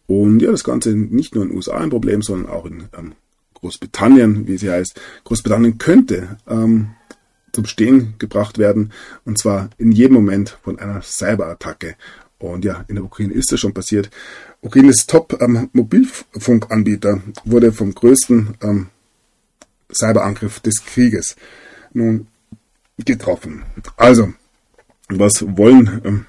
Und ja, das Ganze nicht nur in den USA ein Problem, sondern auch in ähm, Großbritannien, wie sie heißt. Großbritannien könnte ähm, zum Stehen gebracht werden, und zwar in jedem Moment von einer Cyberattacke. Und ja, in der Ukraine ist das schon passiert. Ukraines Top-Mobilfunkanbieter ähm, wurde vom größten ähm, Cyberangriff des Krieges nun getroffen. Also, was wollen ähm,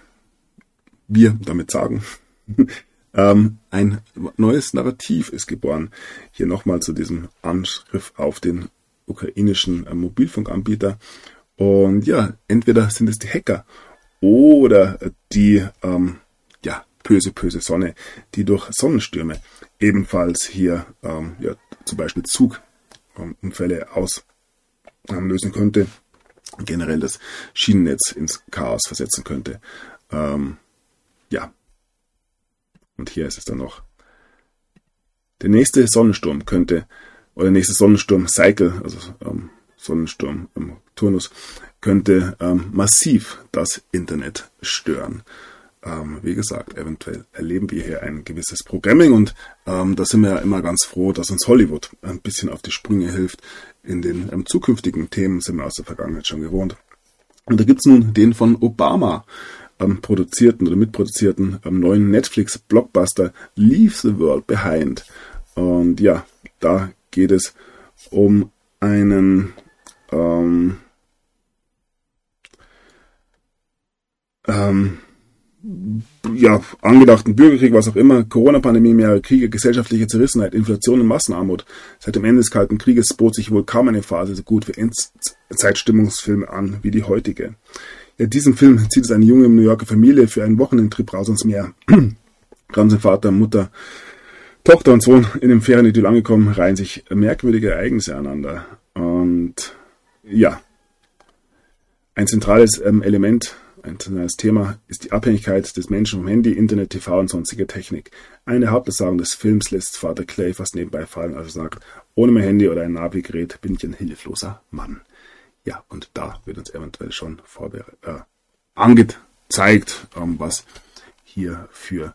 wir damit sagen? ähm, ein neues Narrativ ist geboren. Hier nochmal zu diesem Angriff auf den ukrainischen äh, Mobilfunkanbieter. Und ja, entweder sind es die Hacker oder die ähm, ja, böse, böse Sonne, die durch Sonnenstürme ebenfalls hier ähm, ja, zum Beispiel Zugunfälle auslösen könnte generell das Schienennetz ins Chaos versetzen könnte. Ähm, ja. Und hier ist es dann noch. Der nächste Sonnensturm könnte, oder der nächste Sonnensturm-Cycle, also ähm, Sonnensturm ähm, Turnus, könnte ähm, massiv das Internet stören. Ähm, wie gesagt, eventuell erleben wir hier ein gewisses Programming und ähm, da sind wir ja immer ganz froh, dass uns Hollywood ein bisschen auf die Sprünge hilft. In den ähm, zukünftigen Themen sind wir aus der Vergangenheit schon gewohnt. Und da gibt's nun den von Obama ähm, produzierten oder mitproduzierten ähm, neuen Netflix-Blockbuster Leave the World Behind. Und ja, da geht es um einen ähm, ähm, ja, angedachten Bürgerkrieg, was auch immer, Corona-Pandemie, mehrere Kriege, gesellschaftliche Zerrissenheit, Inflation und Massenarmut. Seit dem Ende des Kalten Krieges bot sich wohl kaum eine Phase so gut für Endzeitstimmungsfilme an wie die heutige. In diesem Film zieht es eine junge New Yorker Familie für einen Wochenendtrip raus ins Meer. Kaum sind Vater, Mutter, Tochter und Sohn in dem Ferienidyll angekommen, reihen sich merkwürdige Ereignisse aneinander. Und ja, ein zentrales ähm, Element ein Thema ist die Abhängigkeit des Menschen vom Handy, Internet, TV und sonstige Technik. Eine Hauptaussagen des Films lässt Vater Clay fast nebenbei fallen, als er sagt, ohne mein Handy oder ein Navigerät bin ich ein hilfloser Mann. Ja, und da wird uns eventuell schon äh, angezeigt, ähm, was hier für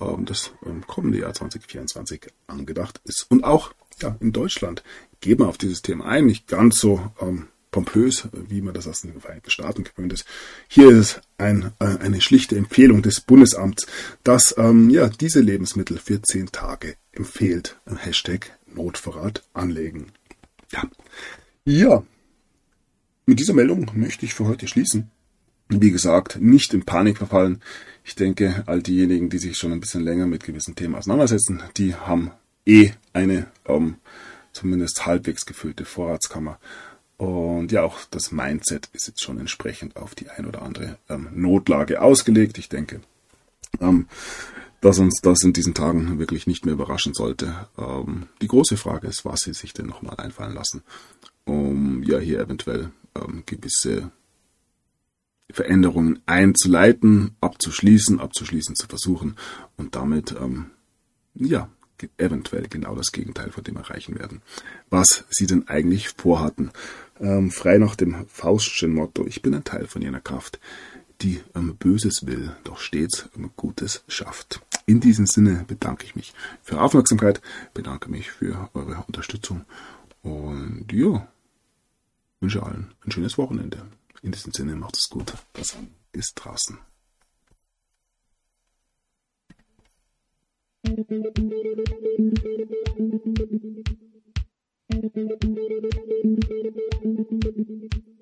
ähm, das ähm, kommende Jahr 2024 angedacht ist. Und auch ja, in Deutschland geben wir auf dieses Thema ein, nicht ganz so ähm, pompös, wie man das aus den Vereinigten Staaten gewöhnt ist. Hier ist ein, äh, eine schlichte Empfehlung des Bundesamts, dass ähm, ja, diese Lebensmittel für zehn Tage empfiehlt. Hashtag Notvorrat anlegen. Ja. ja, mit dieser Meldung möchte ich für heute schließen. Wie gesagt, nicht in Panik verfallen. Ich denke, all diejenigen, die sich schon ein bisschen länger mit gewissen Themen auseinandersetzen, die haben eh eine ähm, zumindest halbwegs gefüllte Vorratskammer. Und ja, auch das Mindset ist jetzt schon entsprechend auf die ein oder andere ähm, Notlage ausgelegt. Ich denke, ähm, dass uns das in diesen Tagen wirklich nicht mehr überraschen sollte. Ähm, die große Frage ist, was sie sich denn nochmal einfallen lassen, um ja hier eventuell ähm, gewisse Veränderungen einzuleiten, abzuschließen, abzuschließen zu versuchen und damit ähm, ja eventuell genau das Gegenteil von dem erreichen werden, was sie denn eigentlich vorhatten ähm, frei nach dem Faustschen Motto, ich bin ein Teil von jener Kraft, die ähm, Böses will, doch stets ähm, Gutes schafft. In diesem Sinne bedanke ich mich für Aufmerksamkeit, bedanke mich für eure Unterstützung und ja, wünsche allen ein schönes Wochenende. In diesem Sinne macht es gut. Bis draußen. Thank you.